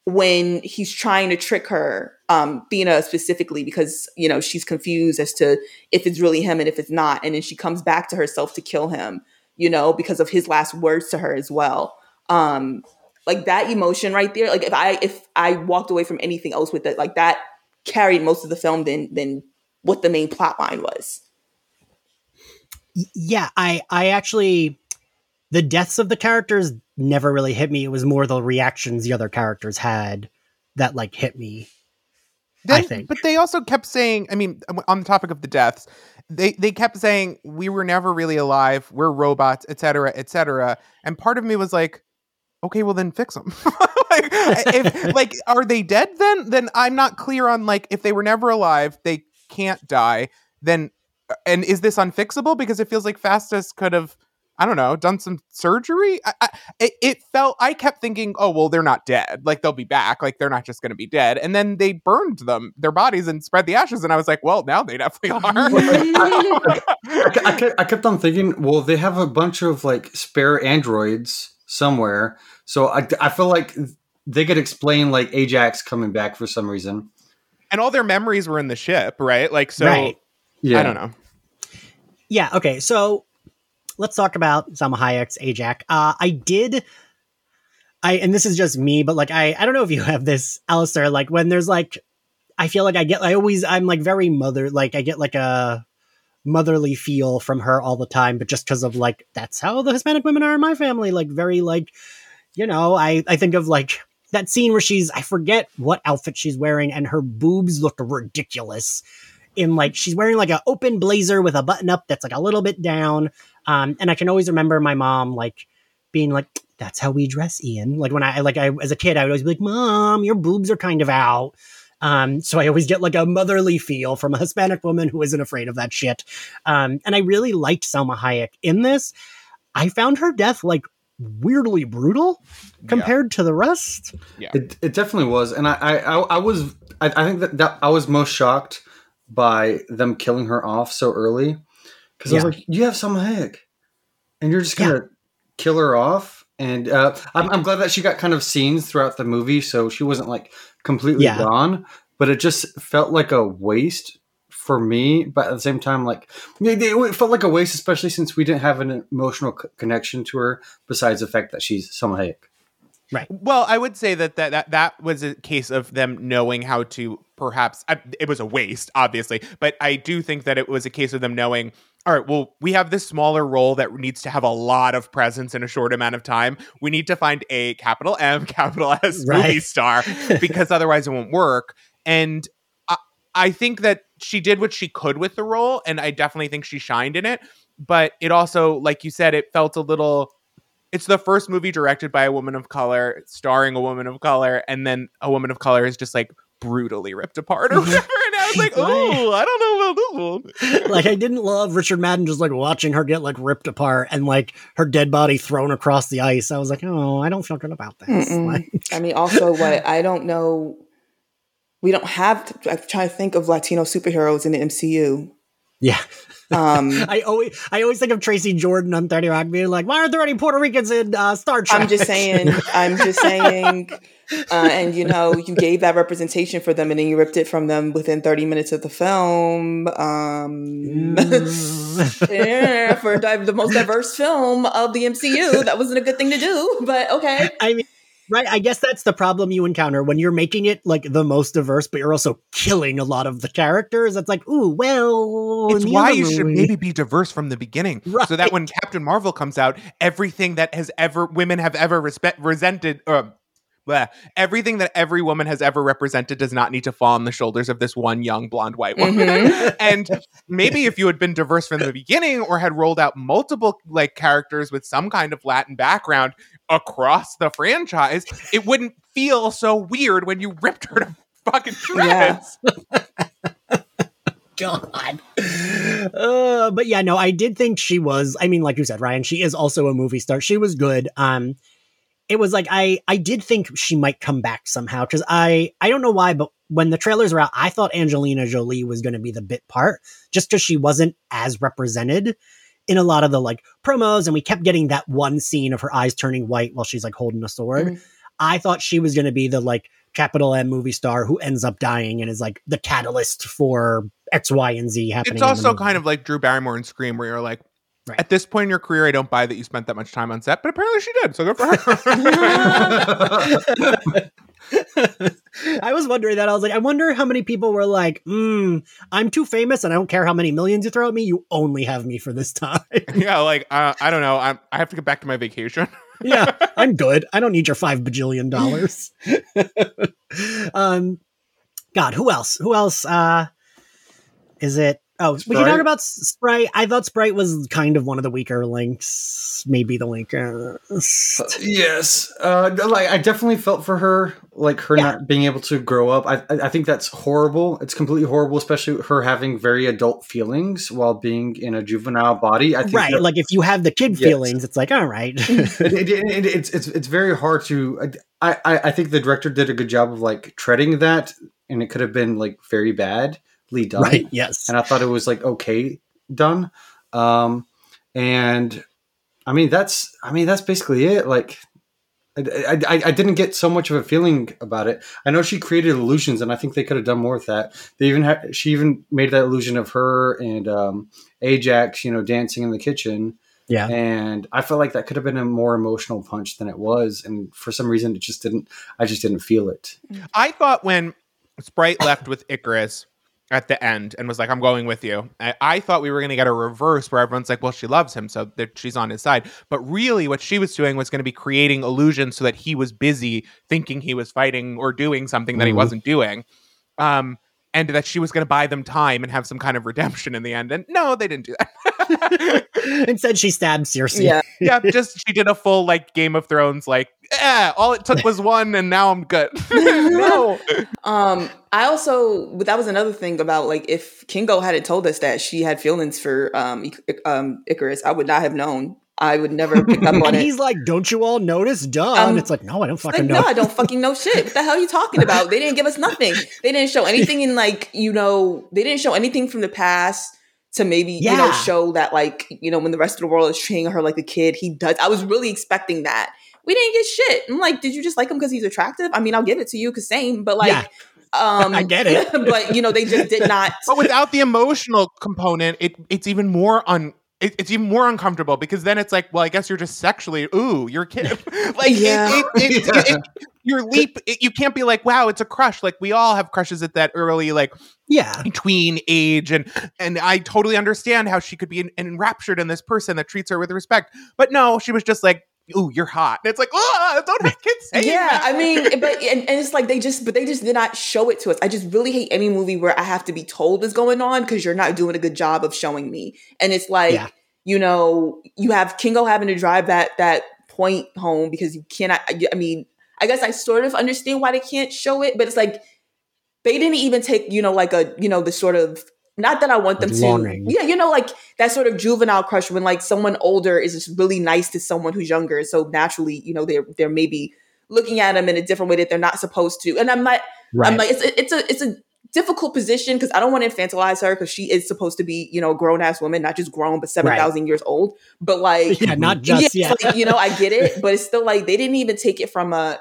when he's trying to trick her um Thena specifically because you know she's confused as to if it's really him and if it's not. And then she comes back to herself to kill him you know because of his last words to her as well. Um like that emotion right there like if i if i walked away from anything else with it like that carried most of the film than than what the main plot line was. Yeah i i actually the deaths of the characters never really hit me. It was more the reactions the other characters had that like hit me I think. But they also kept saying, I mean, on the topic of the deaths, they they kept saying we were never really alive, we're robots, etc., cetera, et cetera. And part of me was like, okay, well then fix them. like, if, like, are they dead then? Then I'm not clear on like if they were never alive, they can't die. Then, uh, and is this unfixable? Because it feels like Phastos could have. I don't know, done some surgery. I, I, it, it felt. I kept thinking, oh well, they're not dead. Like they'll be back. Like they're not just going to be dead. And then they burned them, their bodies, and spread the ashes. And I was like, well, now they definitely are. I, I kept, I kept on thinking, well, they have a bunch of like spare androids somewhere, so I, I feel like they could explain like Ajak coming back for some reason. and all their memories were in the ship, right? Like so. Right. Yeah, I don't know. Yeah. Okay. So let's talk about Salma Hayek's Ajak. Uh, I did. I and this is just me, but like I I don't know if you have this, Alistair. Like when there's like, I feel like I get I always I'm like very mother like I get like a motherly feel from her all the time, but just because of like that's how the Hispanic women are in my family. Like very like, you know, I I think of like that scene where she's I forget what outfit she's wearing and her boobs look ridiculous in like she's wearing like an open blazer with a button up that's like a little bit down. Um, and I can always remember my mom like being like, "That's how we dress, Ian." Like when I like I as a kid, I would always be like, "Mom, your boobs are kind of out." Um, so I always get like a motherly feel from a Hispanic woman who isn't afraid of that shit. Um, and I really liked Salma Hayek in this. I found her death like weirdly brutal compared yeah. to the rest. Yeah, it, it definitely was, and I I, I was I, I think that, that I was most shocked by them killing her off so early because yeah. I was like, you have Salma Hayek, and you're just gonna yeah. kill her off. And uh, I'm, I'm glad that she got kind of scenes throughout the movie, so she wasn't like completely yeah. gone. But it just felt like a waste for me, but at the same time, like it felt like a waste, especially since we didn't have an emotional connection to her besides the fact that she's Salma Hayek. Right. Well, I would say that that that, that was a case of them knowing how to perhaps I, it was a waste, obviously, but I do think that it was a case of them knowing. All right, well, we have this smaller role that needs to have a lot of presence in a short amount of time. We need to find a capital M, capital S right. movie star because otherwise it won't work. And I, I think that she did what she could with the role, and I definitely think she shined in it. But it also, like you said, it felt a little it's the first movie directed by a woman of color, starring a woman of color, and then a woman of color is just like brutally ripped apart or whatever. And I was like, oh, I don't know about this one. like I didn't love Richard Madden just like watching her get like ripped apart and like her dead body thrown across the ice. I was like, oh, I don't feel good about this. Like, I mean, also what I don't know. We don't have. To, I'm trying to think of Latino superheroes in the MCU. Yeah. Um, I always I always think of Tracy Jordan on Thirty Rock being like, "Why aren't there any Puerto Ricans in uh, Star Trek?" I'm just saying. I'm just saying. Uh, and you know, you gave that representation for them, and then you ripped it from them within 30 minutes of the film. Um, mm. yeah, for the most diverse film of the MCU, that wasn't a good thing to do, but okay. I mean, Right. I guess that's the problem you encounter when you're making it like the most diverse, but you're also killing a lot of the characters. It's like, ooh, well, it's why you should maybe be diverse from the beginning, right. so that when Captain Marvel comes out, everything that has ever women have ever respect resented. Uh, Bleh. Everything that every woman has ever represented does not need to fall on the shoulders of this one young blonde white woman. Mm-hmm. and maybe if you had been diverse from the beginning or had rolled out multiple like characters with some kind of Latin background across the franchise, it wouldn't feel so weird when you ripped her to fucking shreds. Yeah. God. Uh, but yeah, no, I did think she was. I mean, like you said, Ryan, she is also a movie star. She was good. Um, it was like I I did think she might come back somehow because I I don't know why, but when the trailers were out, I thought Angelina Jolie was going to be the bit part just because she wasn't as represented in a lot of the like promos, and we kept getting that one scene of her eyes turning white while she's like holding a sword. Mm-hmm. I thought she was going to be the like capital M movie star who ends up dying and is like the catalyst for X, Y, and Z happening. It's also kind of like Drew Barrymore in Scream, where you're like, Right. At this point in your career, I don't buy that you spent that much time on set, but apparently she did. So good for her. I was wondering that. I was like, I wonder how many people were like, mm, I'm too famous and I don't care how many millions you throw at me. You only have me for this time. yeah, like, uh, I don't know. i I have to get back to my vacation. yeah, I'm good. I don't need your five bajillion dollars. um, God, who else? Who else? Uh, is it Oh, Sprite? we can talk about Sprite. I thought Sprite was kind of one of the weaker links, maybe the weakest. Uh, yes, uh, like I definitely felt for her, like her yeah. not being able to grow up. I I think that's horrible. It's completely horrible, especially her having very adult feelings while being in a juvenile body. I think right, that, like if you have the kid yes. feelings, it's like all right. it, it, it, it's it's it's very hard to. I, I I think the director did a good job of like treading that, and it could have been like very bad done. Right. Yes. And I thought it was like okay done. Um, and I mean that's I mean that's basically it. Like I, I, I, didn't get so much of a feeling about it. I know she created illusions, and I think they could have done more with that. They even had she even made that illusion of her and um, Ajak, you know, dancing in the kitchen. Yeah, and I felt like that could have been a more emotional punch than it was, and for some reason, it just didn't. I just didn't feel it. I thought when Sprite left with Ikaris, at the end and was like, I'm going with you. I, I thought we were going to get a reverse where everyone's like, well, she loves him, so that she's on his side. But really, what she was doing was going to be creating illusions so that he was busy thinking he was fighting or doing something that mm-hmm. he wasn't doing. Um, and that she was going to buy them time and have some kind of redemption in the end. And no, they didn't do that. Instead, she stabbed Sersi. Yeah, yeah. Just she did a full like Game of Thrones, like, yeah. All it took was one, and now I'm good. no. Um, I also but that was another thing about like if Kingo hadn't told us that she had feelings for um, um Ikaris, I would not have known I would never pick up on and it. he's like, "Don't you all notice?" Duh. Um, and it's like, "No, I don't Like, fucking no. I don't fucking know shit. What the hell are you talking about? They didn't give us nothing. They didn't show anything in like, you know, they didn't show anything from the past to maybe, you know, show that like, you know, when the rest of the world is treating her like a kid, he does. I was really expecting that. We didn't get shit. I'm like, did you just like him because he's attractive? I mean, I'll give it to you because same, but like, Yeah. um, I get it. but you know, they just did not. But without the emotional component, it it's even more un it, it's even more uncomfortable because then it's like, well, I guess you're just sexually, ooh, you're a kid. like, Yeah. it, it, it, Yeah. it- your leap, it, you can't be like, wow, it's a crush. Like we all have crushes at that early, like yeah, tween age, and and I totally understand how she could be en- enraptured in this person that treats her with respect. But no, she was just like, ooh, you're hot. And it's like, oh, don't have kids saying yeah, that. I mean, but and, and it's like they just, but they just did not show it to us. I just really hate any movie where I have to be told what's going on because you're not doing a good job of showing me. And it's like, Yeah. you know, you have Kingo having to drive that that point home because you cannot. I mean, I guess I sort of understand why they can't show it, but it's like they didn't even take, you know, like a, you know, the sort of. Not that I want them to, yeah, you know, like that sort of juvenile crush when like someone older is just really nice to someone who's younger, so naturally, you know, they're they're maybe looking at them in a different way that they're not supposed to. And I'm not, right. I'm like, it's a, it's a, it's a difficult position because I don't want to infantilize her because she is supposed to be, you know, a grown ass woman, not just grown, but 7,000 years old. But like, yeah, not just yeah, yeah. like, you know, I get it, but it's still like they didn't even take it from a,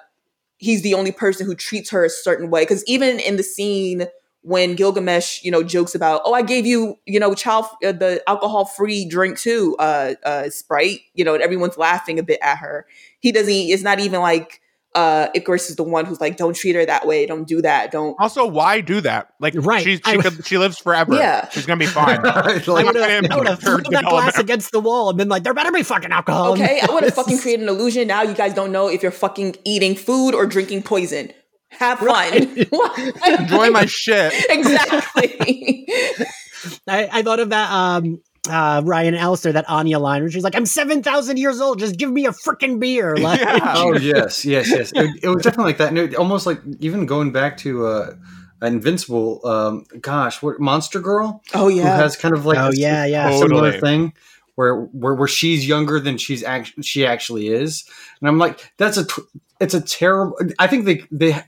he's the only person who treats her a certain way. Because even in the scene when Gilgamesh, you know, jokes about, oh, I gave you, you know, child, uh, the alcohol free drink too, uh, uh, Sprite, you know, and everyone's laughing a bit at her. He doesn't, it's not even like, uh, Ikaris is the one who's like, don't treat her that way. Don't do that. Don't. Also, why do that? Like, Right. She's, she, w- could, she lives forever. Yeah. she's gonna be fine. Like, I would gonna have, I would have impact thrown her that glass development. against the wall and been like, "There better be fucking alcohol." Okay, I would have fucking created an illusion. Now you guys don't know if you're fucking eating food or drinking poison. Have fun. Right. Enjoy my shit. exactly. I, I thought of that um uh Ryan and Alistair, that Anya line where she's like, I'm seven thousand years old, just give me a freaking beer. Like Yeah. oh yes, yes, yes. It, it was definitely like that. And it, almost like even going back to uh, Invincible. Um, gosh, what Monster Girl? oh Who yeah. has kind of like Oh, a yeah, yeah. similar Totally. thing where, where where she's younger than she's act- she actually is, and I'm like, that's a tw- it's a terrible. I think they they.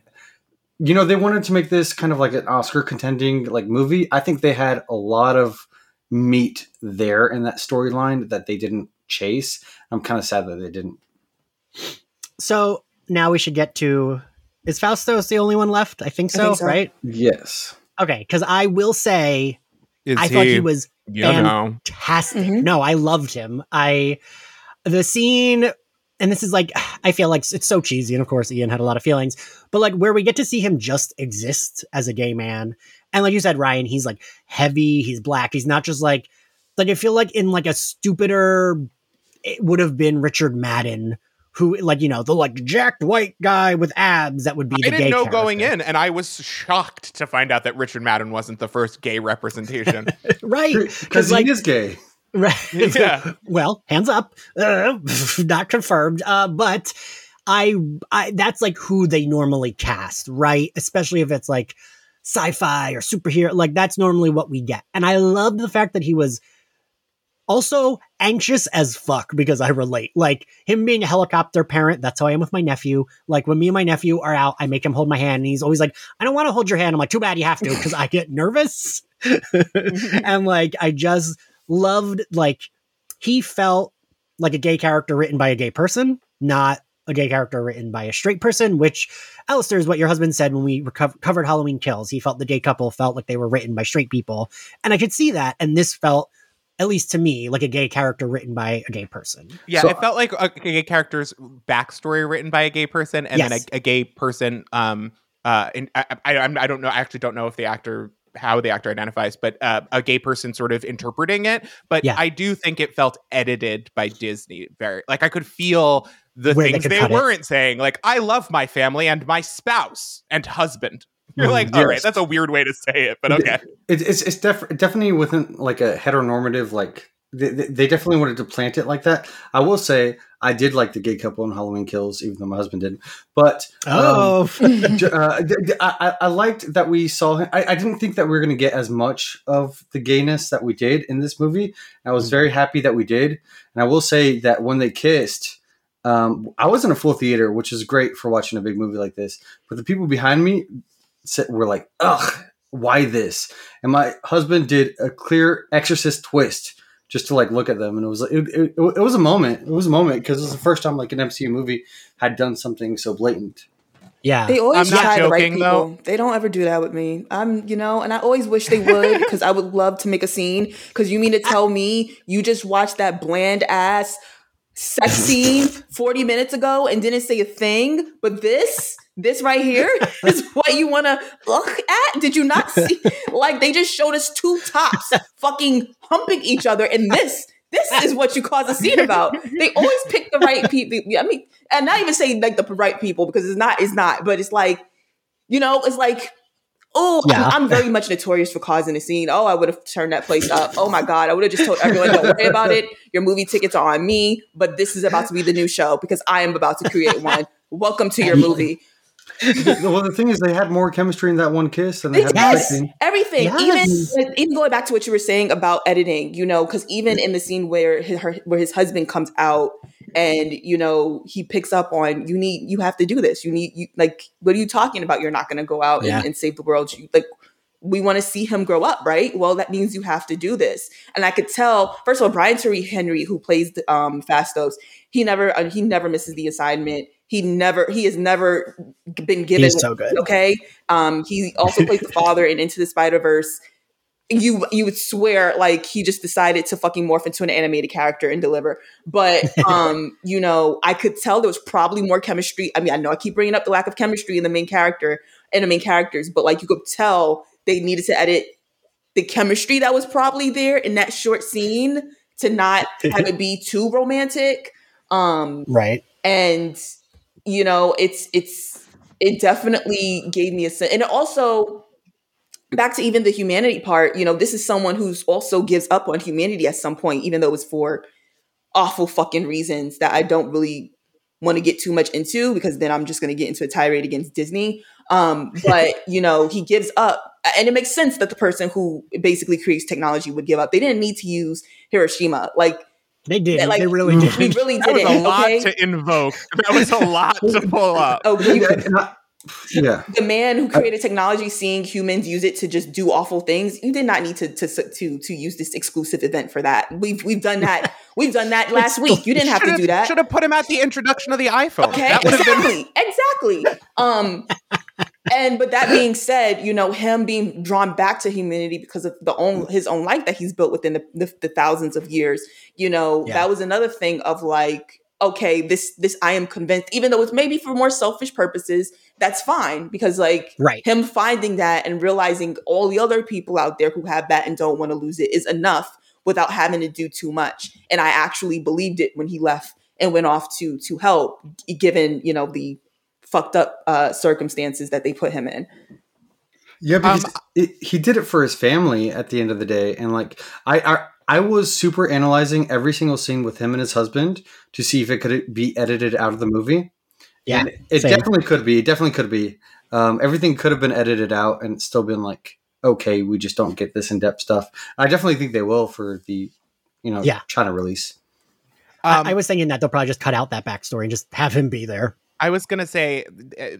You know, they wanted to make this kind of like an Oscar contending like movie. I think they had a lot of meat there in that storyline that they didn't chase. I'm kind of sad that they didn't. So now we should get to is Phastos the only one left? I think I so, think so. right? Yes. Okay, because I will say Is I thought he was you know, fantastic. Mhm. No, I loved him. I the scene, and this is like I feel like it's so cheesy, and of course Ian had a lot of feelings, but like where we get to see him just exist as a gay man, and like you said, Ryan, he's like heavy, he's black, he's not just like like I feel like in like a stupider, it would have been Richard Madden. Who like you know the like jacked white guy with abs that would be I didn't gay know going in, and I was shocked to find out that Richard Madden wasn't the first gay representation. right Because like he is gay. Right. Yeah. well, hands up. Uh, not confirmed. Uh, but I, I, that's like who they normally cast, right? Especially if it's like sci-fi or superhero. Like that's normally what we get. And I love the fact that he was also anxious as fuck because I relate. Like him being a helicopter parent, that's how I am with my nephew. Like when me and my nephew are out, I make him hold my hand and he's always like, I don't want to hold your hand. I'm like, too bad you have to because I get nervous. and like I just loved like he felt like a gay character written by a gay person, not a gay character written by a straight person, which Alistair is what your husband said when we reco- covered Halloween Kills. He felt the gay couple felt like they were written by straight people. And I could see that. And this felt, at least to me, like a gay character written by a gay person. Yeah, So- it felt like a gay character's backstory written by a gay person, and then a, a gay person. Um, uh, and I, I, I don't know. I actually don't know if the actor how the actor identifies, but uh, a gay person sort of interpreting it. But Yeah. I do think it felt edited by Disney. Very like I could feel the Where things could they, weren't saying. Like I love my family and my spouse and husband. You're like, all right, Yes. that's a weird way to say it, but okay. It, it's it's def- definitely within like a heteronormative like they, they definitely wanted to plant it like that. I will say I did like the gay couple in Halloween Kills, even though my husband didn't. But oh, um, uh, I, I, liked that we saw him. I, I didn't think that we were going to get as much of the gayness that we did in this movie. I was very happy that we did, and I will say that when they kissed. Um, I was in a full theater, which is great for watching a big movie like this. But the people behind me were like, "Ugh, why this?" And my husband did a clear Exorcist twist just to like look at them and it was it, it, it was a moment. It was a moment because it was the first time like an mcu movie had done something so blatant. Yeah. They always I'm try to write people though. they don't ever do that with me. I'm you know and i always wish they would because i would love to make a scene. Because you mean to tell me you just watched that bland ass sex scene 40 minutes ago and didn't say a thing but this this right here is what you want to look at. Did you not see? like they just showed us two tops fucking humping each other, and this this is what you cause a scene about. They always pick the right people. I mean, and not even say like the right people because it's not. It's not. But it's like, you know, it's like. Oh, yeah. I'm, I'm, very much notorious for causing a scene. Oh, I would have turned that place up. Oh my God, I would have just told everyone, don't worry about it. Your movie tickets are on me, but this is about to be the new show because I am about to create one. Welcome to your movie well, the thing is, they had more chemistry in that one kiss than they had yes, everything. Yes. Even even going back to what you were saying about editing, you know, because even in the scene where his her, where his husband comes out and you know he picks up on you need you have to do this. You need you like what are you talking about? You're not going to go out yeah. and, and, save the world. You, like we want to see him grow up, right? Well, that means you have to do this. And I could tell, first of all, Brian Tyree Henry, who plays um, Phastos, he never uh, he never misses the assignment. He never he has never been given He's so good. Okay. Um he also plays the father in Into the Spider-Verse. You you would swear like he just decided to fucking morph into an animated character and deliver. But um, you know, I could tell there was probably more chemistry. I mean, I know I keep bringing up the lack of chemistry in the main character and the main characters, but like you could tell they needed to edit the chemistry that was probably there in that short scene to not have it be too romantic. Um, right. And you know, it's it's it definitely gave me a sense, and it also back to even the humanity part. You know, this is someone who's also gives up on humanity at some point, even though it's for awful fucking reasons that I don't really want to get too much into because then I'm just going to get into a tirade against Disney. Um, but you know, he gives up, and it makes sense that the person who basically creates technology would give up. They didn't need to use Hiroshima, like they did. Like, they really did. We really did. That was a lot okay? to invoke. That was a lot to pull up. Oh, you, yeah. The man who created technology, seeing humans use it to just do awful things, you did not need to to to to use this exclusive event for that. We've we've done that. We've done that last week. You didn't have to do that. Should have put him at the introduction of the iPhone. Okay, exactly, been- exactly. Um, and but that being said, you know him being drawn back to humanity because of the own mm. his own life that he's built within the, the, the thousands of years. You know yeah. that was another thing of like, okay, this this I am convinced, even though it's maybe for more selfish purposes, that's fine because like right. him finding that and realizing all the other people out there who have that and don't want to lose it is enough without having to do too much. And I actually believed it when he left and went off to to help, given you know the fucked up uh, circumstances that they put him in. Yeah, because um, it, he did it for his family at the end of the day, and like I, I, I was super analyzing every single scene with him and his husband to see if it could be edited out of the movie. Yeah, and it same. definitely could be. It definitely could be. Um, everything could have been edited out and still been like, okay, we just don't get this in depth stuff. I definitely think they will for the, you know, yeah. China release. Um, I, I was thinking that they'll probably just cut out that backstory and just have him be there. I was gonna say,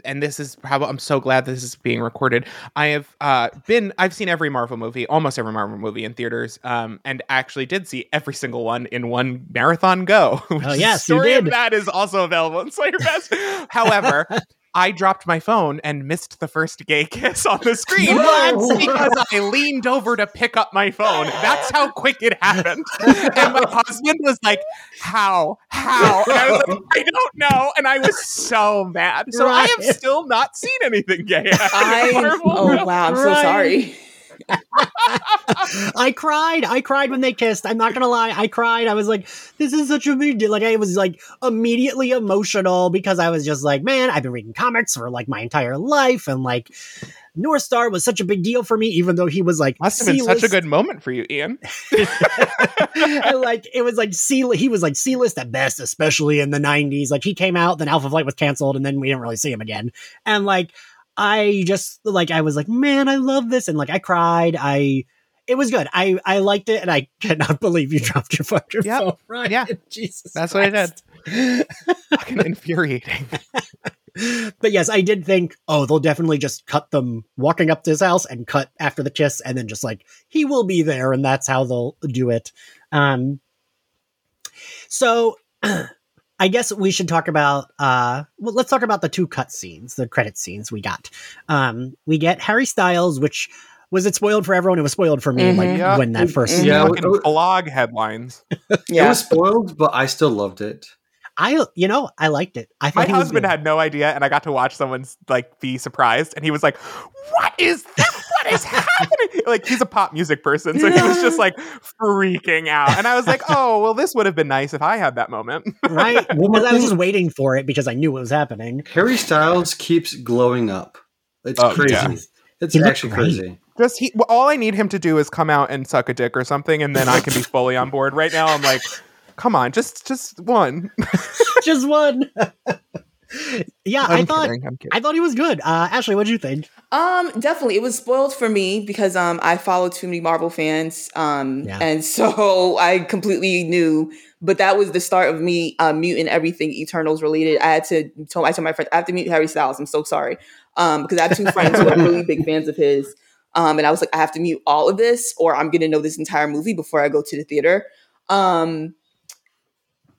and this is probably I'm so glad this is being recorded. I have uh, been I've seen every Marvel movie, almost every Marvel movie in theaters, um, and actually did see every single one in one marathon go. oh yes, you did. Story of that is also available in Slayerfest. However, I dropped my phone and missed the first gay kiss on the screen no! because I leaned over to pick up my phone. That's how quick it happened. And my husband was like, How? How? And I was like, I don't know. And I was so mad. So right. I have still not seen anything gay. I, oh, wow. I'm so sorry. I cried. I cried when they kissed. I'm not gonna lie. I cried. I was like, this is such a big deal. Like I was like immediately emotional because I was just like, man, I've been reading comics for like my entire life, and like Northstar was such a big deal for me, even though he was like must have been C-list. such a good moment for you, Ian. like it was like C he was like C list at best, especially in the '90s. Like he came out, then Alpha Flight was canceled, and then we didn't really see him again. And like I just like I was like, man, I love this, and like I cried. I it was good. I I liked it, and I cannot believe you dropped your fucking yep. phone. Right? Yeah, Jesus, that's Christ. what I did. Fucking infuriating. but yes, I did think, oh, they'll definitely just cut them walking up to his house and cut after the kiss, and then just like he will be there, and that's how they'll do it. Um, so I guess we should talk about. Uh, well, let's talk about the two cut scenes, the credit scenes we got. Um, we get Harry Styles, which was it spoiled for everyone? It was spoiled for me, mm-hmm. like yeah. when that first. Yeah, blog headlines. yeah, it was spoiled, but I still loved it. I, you know, I liked it. I my husband had no idea, and I got to watch someone like be surprised, and he was like, "What is that? What is happening?" like he's a pop music person, so he was just like freaking out, and I was like, "Oh, well, this would have been nice if I had that moment." right? Because I was just waiting for it because I knew what was happening. Harry Styles keeps glowing up. It's oh, crazy. Yeah. It's he actually crazy. Just he, all I need him to do is come out and suck a dick or something, and then I can be fully on board. Right now, I'm like Come on, just just one. just one. Yeah, I'm i thought I thought he was good. Uh, Ashley, what did you think? Um, definitely, it was spoiled for me because um I follow too many Marvel fans. Um, yeah. and so I completely knew. But that was the start of me uh, muting everything Eternals related. I had to tell I told my friends I have to mute Harry Styles. I'm so sorry. Um, because I have two friends who are really big fans of his. Um, and I was like, I have to mute all of this, or I'm gonna know this entire movie before I go to the theater. Um,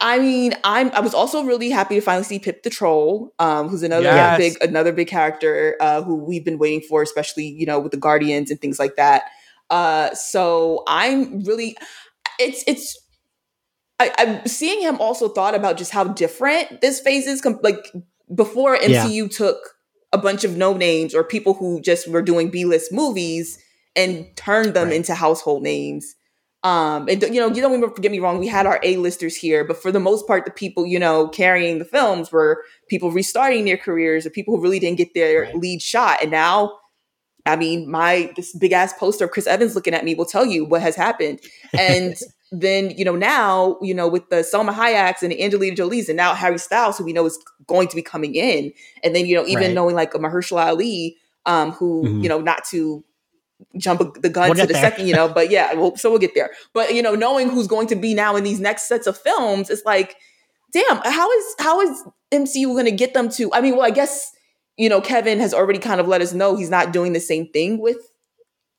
I mean, I'm I was also really happy to finally see Pip the Troll, um, who's another yes. big another big character uh, who we've been waiting for, especially you know with the Guardians and things like that. Uh, so I'm really, it's it's. I, am seeing him also thought about just how different this phase is. Com- like before, MCU yeah. took a bunch of no names or people who just were doing B list movies and turned them right. into household names. Um, and you know, you don't even get me wrong, we had our A-listers here, but for the most part, the people, you know, carrying the films were people restarting their careers or people who really didn't get their right. lead shot. And now, I mean, my this big ass poster of Chris Evans looking at me will tell you what has happened. And then, you know, now, you know, with the Salma Hayeks and the Angelina Jolie's and now Harry Styles, who we know is going to be coming in. And then, you know, even right. knowing like a Mahershala Ali, um, who, mm-hmm. you know, not to jump the gun we'll to the there. second, you know. But yeah, well, so we'll get there. But you know, knowing who's going to be now in these next sets of films, it's like, damn, how is how is MCU going to get them to? I mean, well, I guess you know, Kevin has already kind of let us know he's not doing the same thing with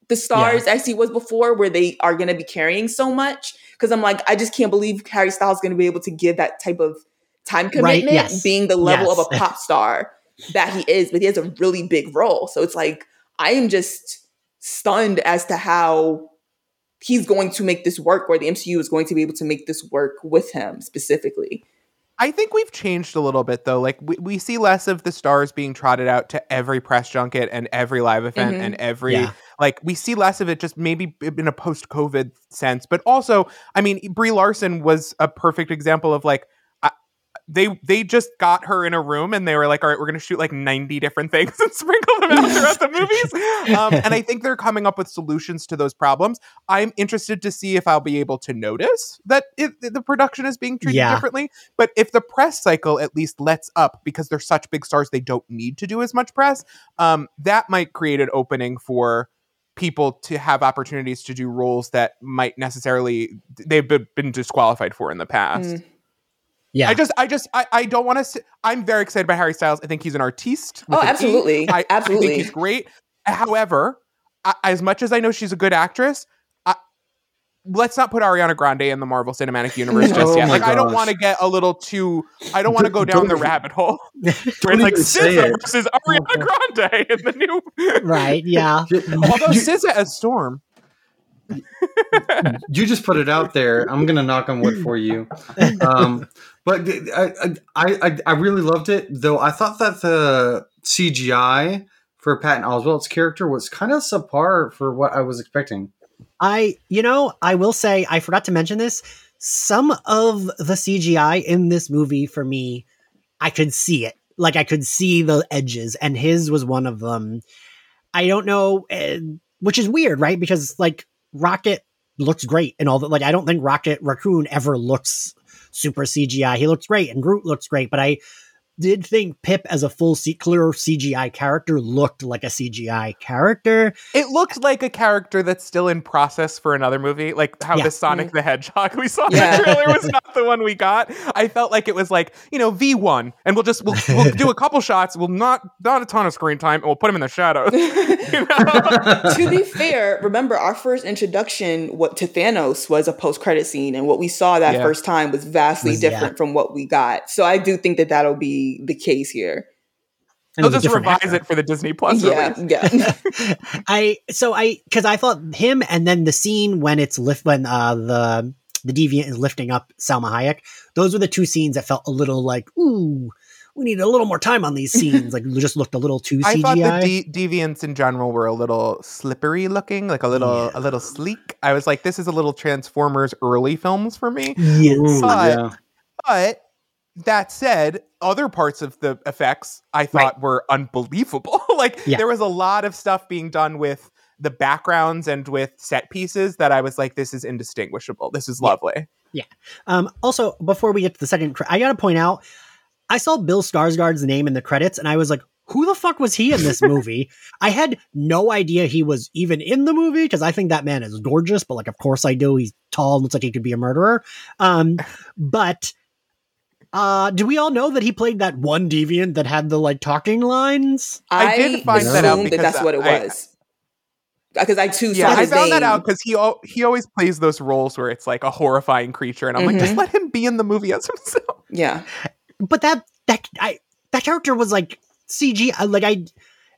the stars yeah. as he was before, where they are going to be carrying so much. Because I'm like, I just can't believe Harry Styles going to be able to give that type of time commitment, right, yes. being the level yes. of a pop star that he is. But he has a really big role, so it's like I am just stunned as to how he's going to make this work or the MCU is going to be able to make this work with him specifically. I think we've changed a little bit though. Like we, we see less of the stars being trotted out to every press junket and every live event mm-hmm. and every yeah. like we see less of it just maybe in a post COVID sense. But also, I mean, Brie Larson was a perfect example of like they they just got her in a room and they were like, all right, we're gonna shoot like 90 different things and sprinkle throughout the movies. Um, and I think they're coming up with solutions to those problems. I'm interested to see if I'll be able to notice that it, the production is being treated yeah. differently. But if the press cycle at least lets up because they're such big stars, they don't need to do as much press. Um, that might create an opening for people to have opportunities to do roles that might necessarily they've been disqualified for in the past. Mm. Yeah. I just, I just, I, I don't want to. I'm very excited by Harry Styles. I think he's an artiste. Oh, absolutely, I, absolutely. I think he's great. However, I, as much as I know she's a good actress, I, let's not put Ariana Grande in the Marvel Cinematic Universe just oh yet. Like, gosh. I don't want to get a little too. I don't want to go down the rabbit hole where it's like SZA versus Ariana Grande in the new. right. Yeah. Although SZA as Storm you just put it out there. I'm gonna knock on wood for you. Um, but I, I I really loved it, though. I thought that the CGI for Patton Oswalt's character was kind of subpar for what I was expecting. I, you know, I will say I forgot to mention this. Some of the CGI in this movie for me, I could see it. Like I could see the edges, and his was one of them. I don't know, uh, which is weird, right? Because like Rocket looks great and all that. Like I don't think Rocket Raccoon ever looks super CGI. He looks great, and Groot looks great, but I did think Pip as a full C- clear CGI character looked like a CGI character. It looked like a character that's still in process for another movie, like how Yeah. the Sonic the Hedgehog we saw in the trailer was not the one we got. I felt like it was like you know V one, and we'll just we'll, we'll do a couple shots. We'll not not a ton of screen time, and we'll put him in the shadows. You know? to be fair, remember our first introduction what to Thanos was a post credit scene, and what we saw that Yeah. first time was vastly Was- yeah. different from what we got. So I do think that that'll be the case here. And They'll it was a just revise actor. it for the Disney Plus yeah, release. yeah. I so I because I thought him and then the scene when it's lift when uh the the deviant is lifting up Salma Hayek. Those were the two scenes that felt a little like ooh. We need a little more time on these scenes. Like, it just looked a little too I thought CGI. the de- deviants in general were a little slippery looking, like a little Yeah. a little sleek. I was like, this is a little Transformers early films for me. yes. But- yeah. But that said, other parts of the effects I thought were unbelievable. like Yeah. there was a lot of stuff being done with the backgrounds and with set pieces that I was like, this is indistinguishable. This is lovely. Yeah. lovely. Um, also, before we get to the second, I gotta point out, I saw Bill Skarsgård's name in the credits, and I was like, "Who the fuck was he in this movie?" I had no idea he was even in the movie because I think that man is gorgeous, but like, of course I do. He's tall, looks like he could be a murderer. Um, but uh, do we all know that he played that one deviant that had the like talking lines? I did find that out assumed because that's what it I- was. Because I too Yeah, saw I his found that out because he al- he always plays those roles where it's like a horrifying creature, and I'm like, Mhm. just let him be in the movie as himself. Yeah, But that that I that character was like CG. Like I.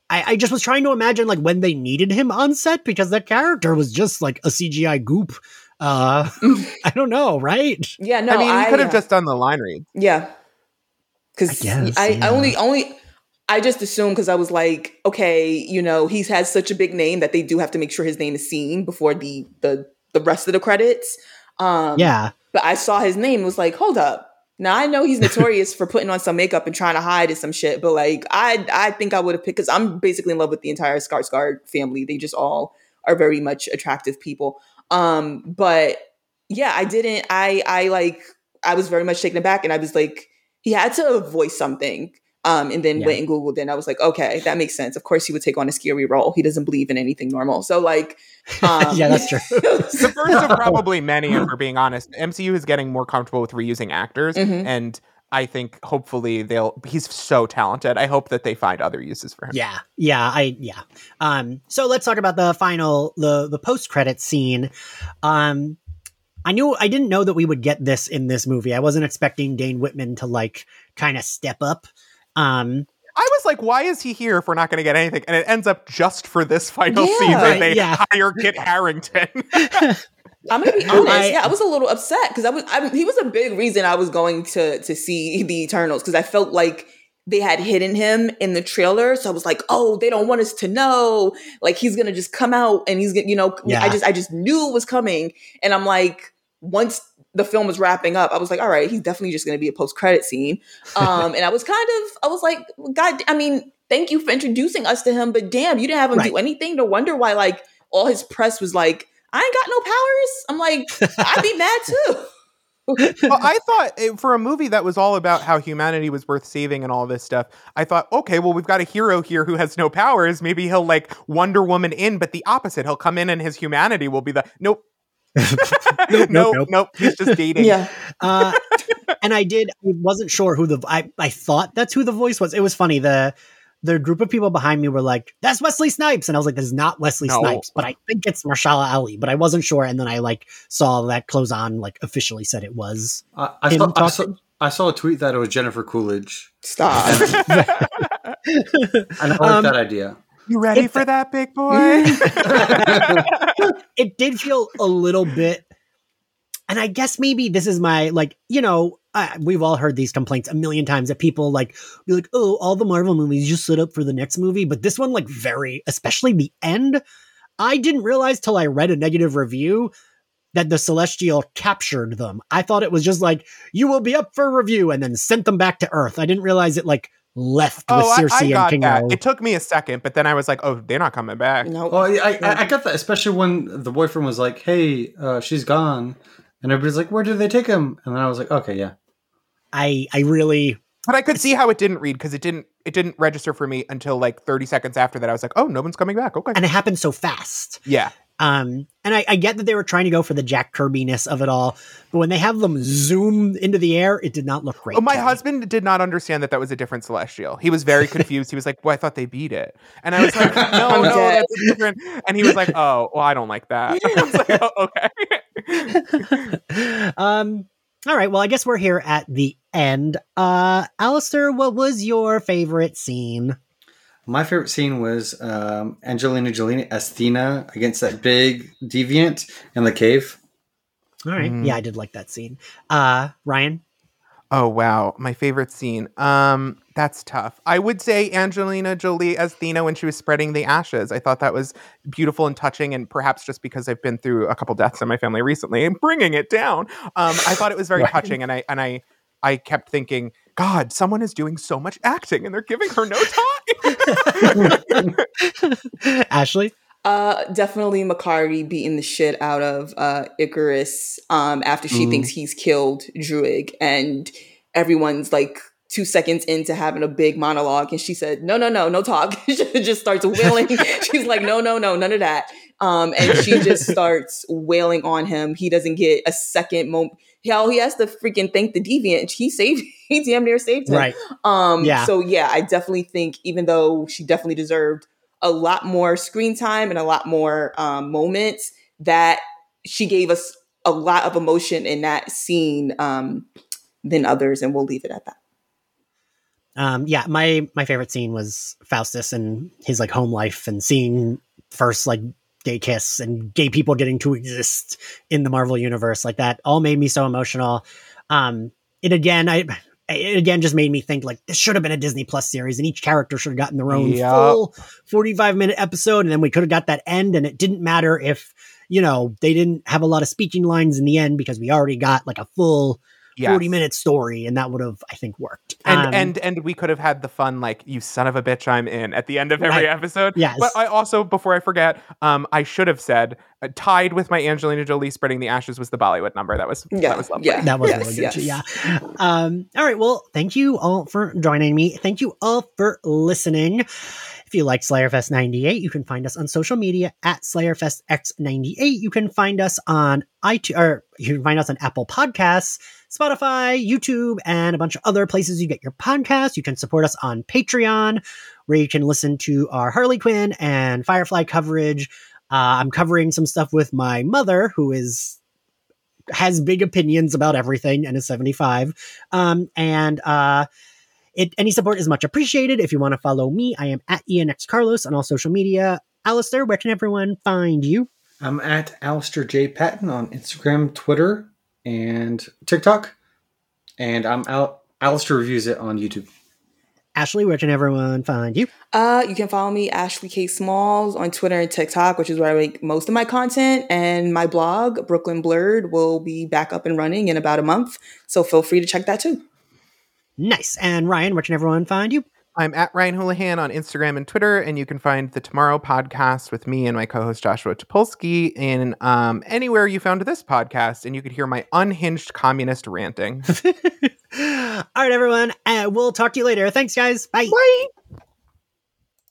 I, I just was trying to imagine like when they needed him on set because that character was just like a CGI goop. Uh, I don't know, right? yeah. No, I mean, he could have uh, just done the line read. Yeah. Cause I guess, I, yeah. I only only I just assumed because I was like, okay, you know, he's has such a big name that they do have to make sure his name is seen before the the the rest of the credits. Um Yeah, but I saw his name was like, hold up. Now I know he's notorious for putting on some makeup and trying to hide some shit, but like I I think I would have picked because I'm basically in love with the entire Skarsgård family. They just all are very much attractive people. Um, but yeah, I didn't. I I like I was very much taken aback, and I was like, he had to voice something. Um, and then Yeah. went and googled, it, and I was like, okay, that makes sense. Of course, he would take on a scary role. He doesn't believe in anything normal. So like, um, yeah, that's true. The first of probably many, if we're being honest. MCU is getting more comfortable with reusing actors, Mhm. and I think hopefully they'll. He's so talented. I hope that they find other uses for him. Yeah, yeah, I yeah. Um, so let's talk about the final the the post credit scene. Um, I knew I didn't know that we would get this in this movie. I wasn't expecting Dane Whitman to like kind of step up. Um, I was like, why is he here if we're not going to get anything? And it ends up just for this final Yeah. scene they yeah. hire Kit Harington. I'm gonna be honest. I- yeah, I was a little upset because I was. I, he was a big reason I was going to to see the Eternals because I felt like they had hidden him in the trailer. So I was like, oh, they don't want us to know. Like he's gonna just come out and he's gonna, you know, Yeah. I just I just knew it was coming, and I'm like, once the film was wrapping up, I was like, all right, he's definitely just gonna be a post credit scene. Um, and I was kind of, I was like, God, I mean, thank you for introducing us to him, but damn, you didn't have him do anything. No wonder why like all his press was like. I ain't got no powers. I'm like, I'd be mad too. well, I thought eh, for a movie that was all about how humanity was worth saving and all this stuff, I thought, okay, well, we've got a hero here who has no powers. Maybe he'll like Wonder Woman in, but the opposite. He'll come in and his humanity will be the nope. nope, nope, nope. nope, He's just dating. Yeah. uh, and I did. I wasn't sure who the. I I thought that's who the voice was. It was funny. The the group of people behind me were like, "That's Wesley Snipes," and I was like, "This is not Wesley No. Snipes," but I think it's Mahershala Ali. But I wasn't sure, and then I like saw that close on like officially said it was. I, I, Him saw, I, saw. I saw a tweet that it was Jennifer Coolidge, Stop. and I like Um, that idea. You ready It's for that, big boy? it did feel a little bit and i guess maybe this is my like you know I, we've all heard these complaints a million times that people like be like, oh, all the Marvel movies just set up for the next movie, but this one like very, especially the end. I didn't realize till I read a negative review that the Celestial captured them. I thought it was just like you will be up for review and then sent them back to Earth. I didn't realize it like left oh, with Sersi I, I and King that. O. It took me a second, but then I was like, "Oh, they're not coming back." No, Well, I, I, I got that, especially when the boyfriend was like, "Hey, uh, she's gone," and everybody's like, "Where did they take him?" And then I was like, "Okay, yeah." I I really But I could see how it didn't read because it didn't it didn't register for me until like 30 seconds after that. I was like, "Oh, no one's coming back." Okay. and it happened so fast. yeah. Um, and I, I get that they were trying to go for the Jack Kirby ness of it all, but when they have them zoom into the air, it did not look great. Oh, my to me. husband did not understand that that was a different celestial. He was very confused. he was like, "Well, I thought they beat it," and I was like, "No, no, dead. that's different." And he was like, "Oh, well, I don't like that." I was like, oh, "Okay." um, all right. Well, I guess we're here at the end. Uh, Alistair, what was your favorite scene? My favorite scene was um, Angelina Jolie as Athena against that big deviant in the cave. All right. Mhm. Yeah, I did like that scene. Uh, Ryan. Oh wow, my favorite scene. Um, that's tough. I would say Angelina Jolie as Thena when she was spreading the ashes. I thought that was beautiful and touching, and perhaps just because I've been through a couple deaths in my family recently and bringing it down, um, I thought it was very Right. touching, and I and I I kept thinking, God, someone is doing so much acting, and they're giving her no time. Ashley. Uh, definitely Makkari beating the shit out of uh, Ikaris um, after she Mhm. thinks he's killed Druig, and everyone's like two seconds into having a big monologue, and she said, "No, no, no, no talk." she just starts wailing. She's like, "No, no, no, none of that." Um, and she just starts wailing on him. He doesn't get a second moment. Hell, he has to freaking thank the deviant. He saved. He damn near saved him. Right. Um, Yeah. So yeah, I definitely think even though she definitely deserved a lot more screen time and a lot more um, moments, that she gave us a lot of emotion in that scene um, than others, and we'll leave it at that. Um, yeah, my my favorite scene was Phastos and his like home life and seeing first like gay kiss and gay people getting to exist in the Marvel universe like that all made me so emotional. Um, it again, I it again just made me think like this should have been a Disney Plus series and each character should have gotten their own Yep. full 45 minute episode and then we could have got that end and it didn't matter if you know they didn't have a lot of speaking lines in the end because we already got like a full Yes. 40 minute story and that would have I think worked. And Um, and and we could have had the fun like you son of a bitch I'm in at the end of every Right. episode. Yes. But I also before I forget, um I should have said uh, tied with my Angelina Jolie spreading the ashes was the Bollywood number. That was Yeah, that was lovely. yeah. That was Yes, really good. yes. too, Yeah. Um, all right. Well, thank you all for joining me. Thank you all for listening. If you like Slayerfest 98, you can find us on social media at SlayerFestX98. You can find us on iTunes, or you can find us on Apple Podcasts, Spotify, YouTube, and a bunch of other places you get your podcasts. You can support us on Patreon, where you can listen to our Harley Quinn and Firefly coverage. Uh, I'm covering some stuff with my mother, who is has big opinions about everything and is 75. Um, and uh, it, any support is much appreciated. If you want to follow me, I am at ENX Carlos on all social media. Alistair, where can everyone find you? I'm at Alistair J. Patton on Instagram, Twitter, and TikTok. And I'm out. Alistair reviews it on YouTube. Ashley, where can everyone find you? Uh, you can follow me, Ashley K. Smalls, on Twitter and TikTok, which is where I make most of my content. And my blog, Brooklyn Blurred, will be back up and running in about a month. So feel free to check that too. Nice. And Ryan, where can everyone find you? I'm at Ryan Houlihan on Instagram and Twitter, and you can find the Tomorrow podcast with me and my co-host Joshua Topolsky in um, anywhere you found this podcast, and you could hear my unhinged communist ranting. all right, everyone. Uh, we'll talk to you later. Thanks, guys. Bye. Bye.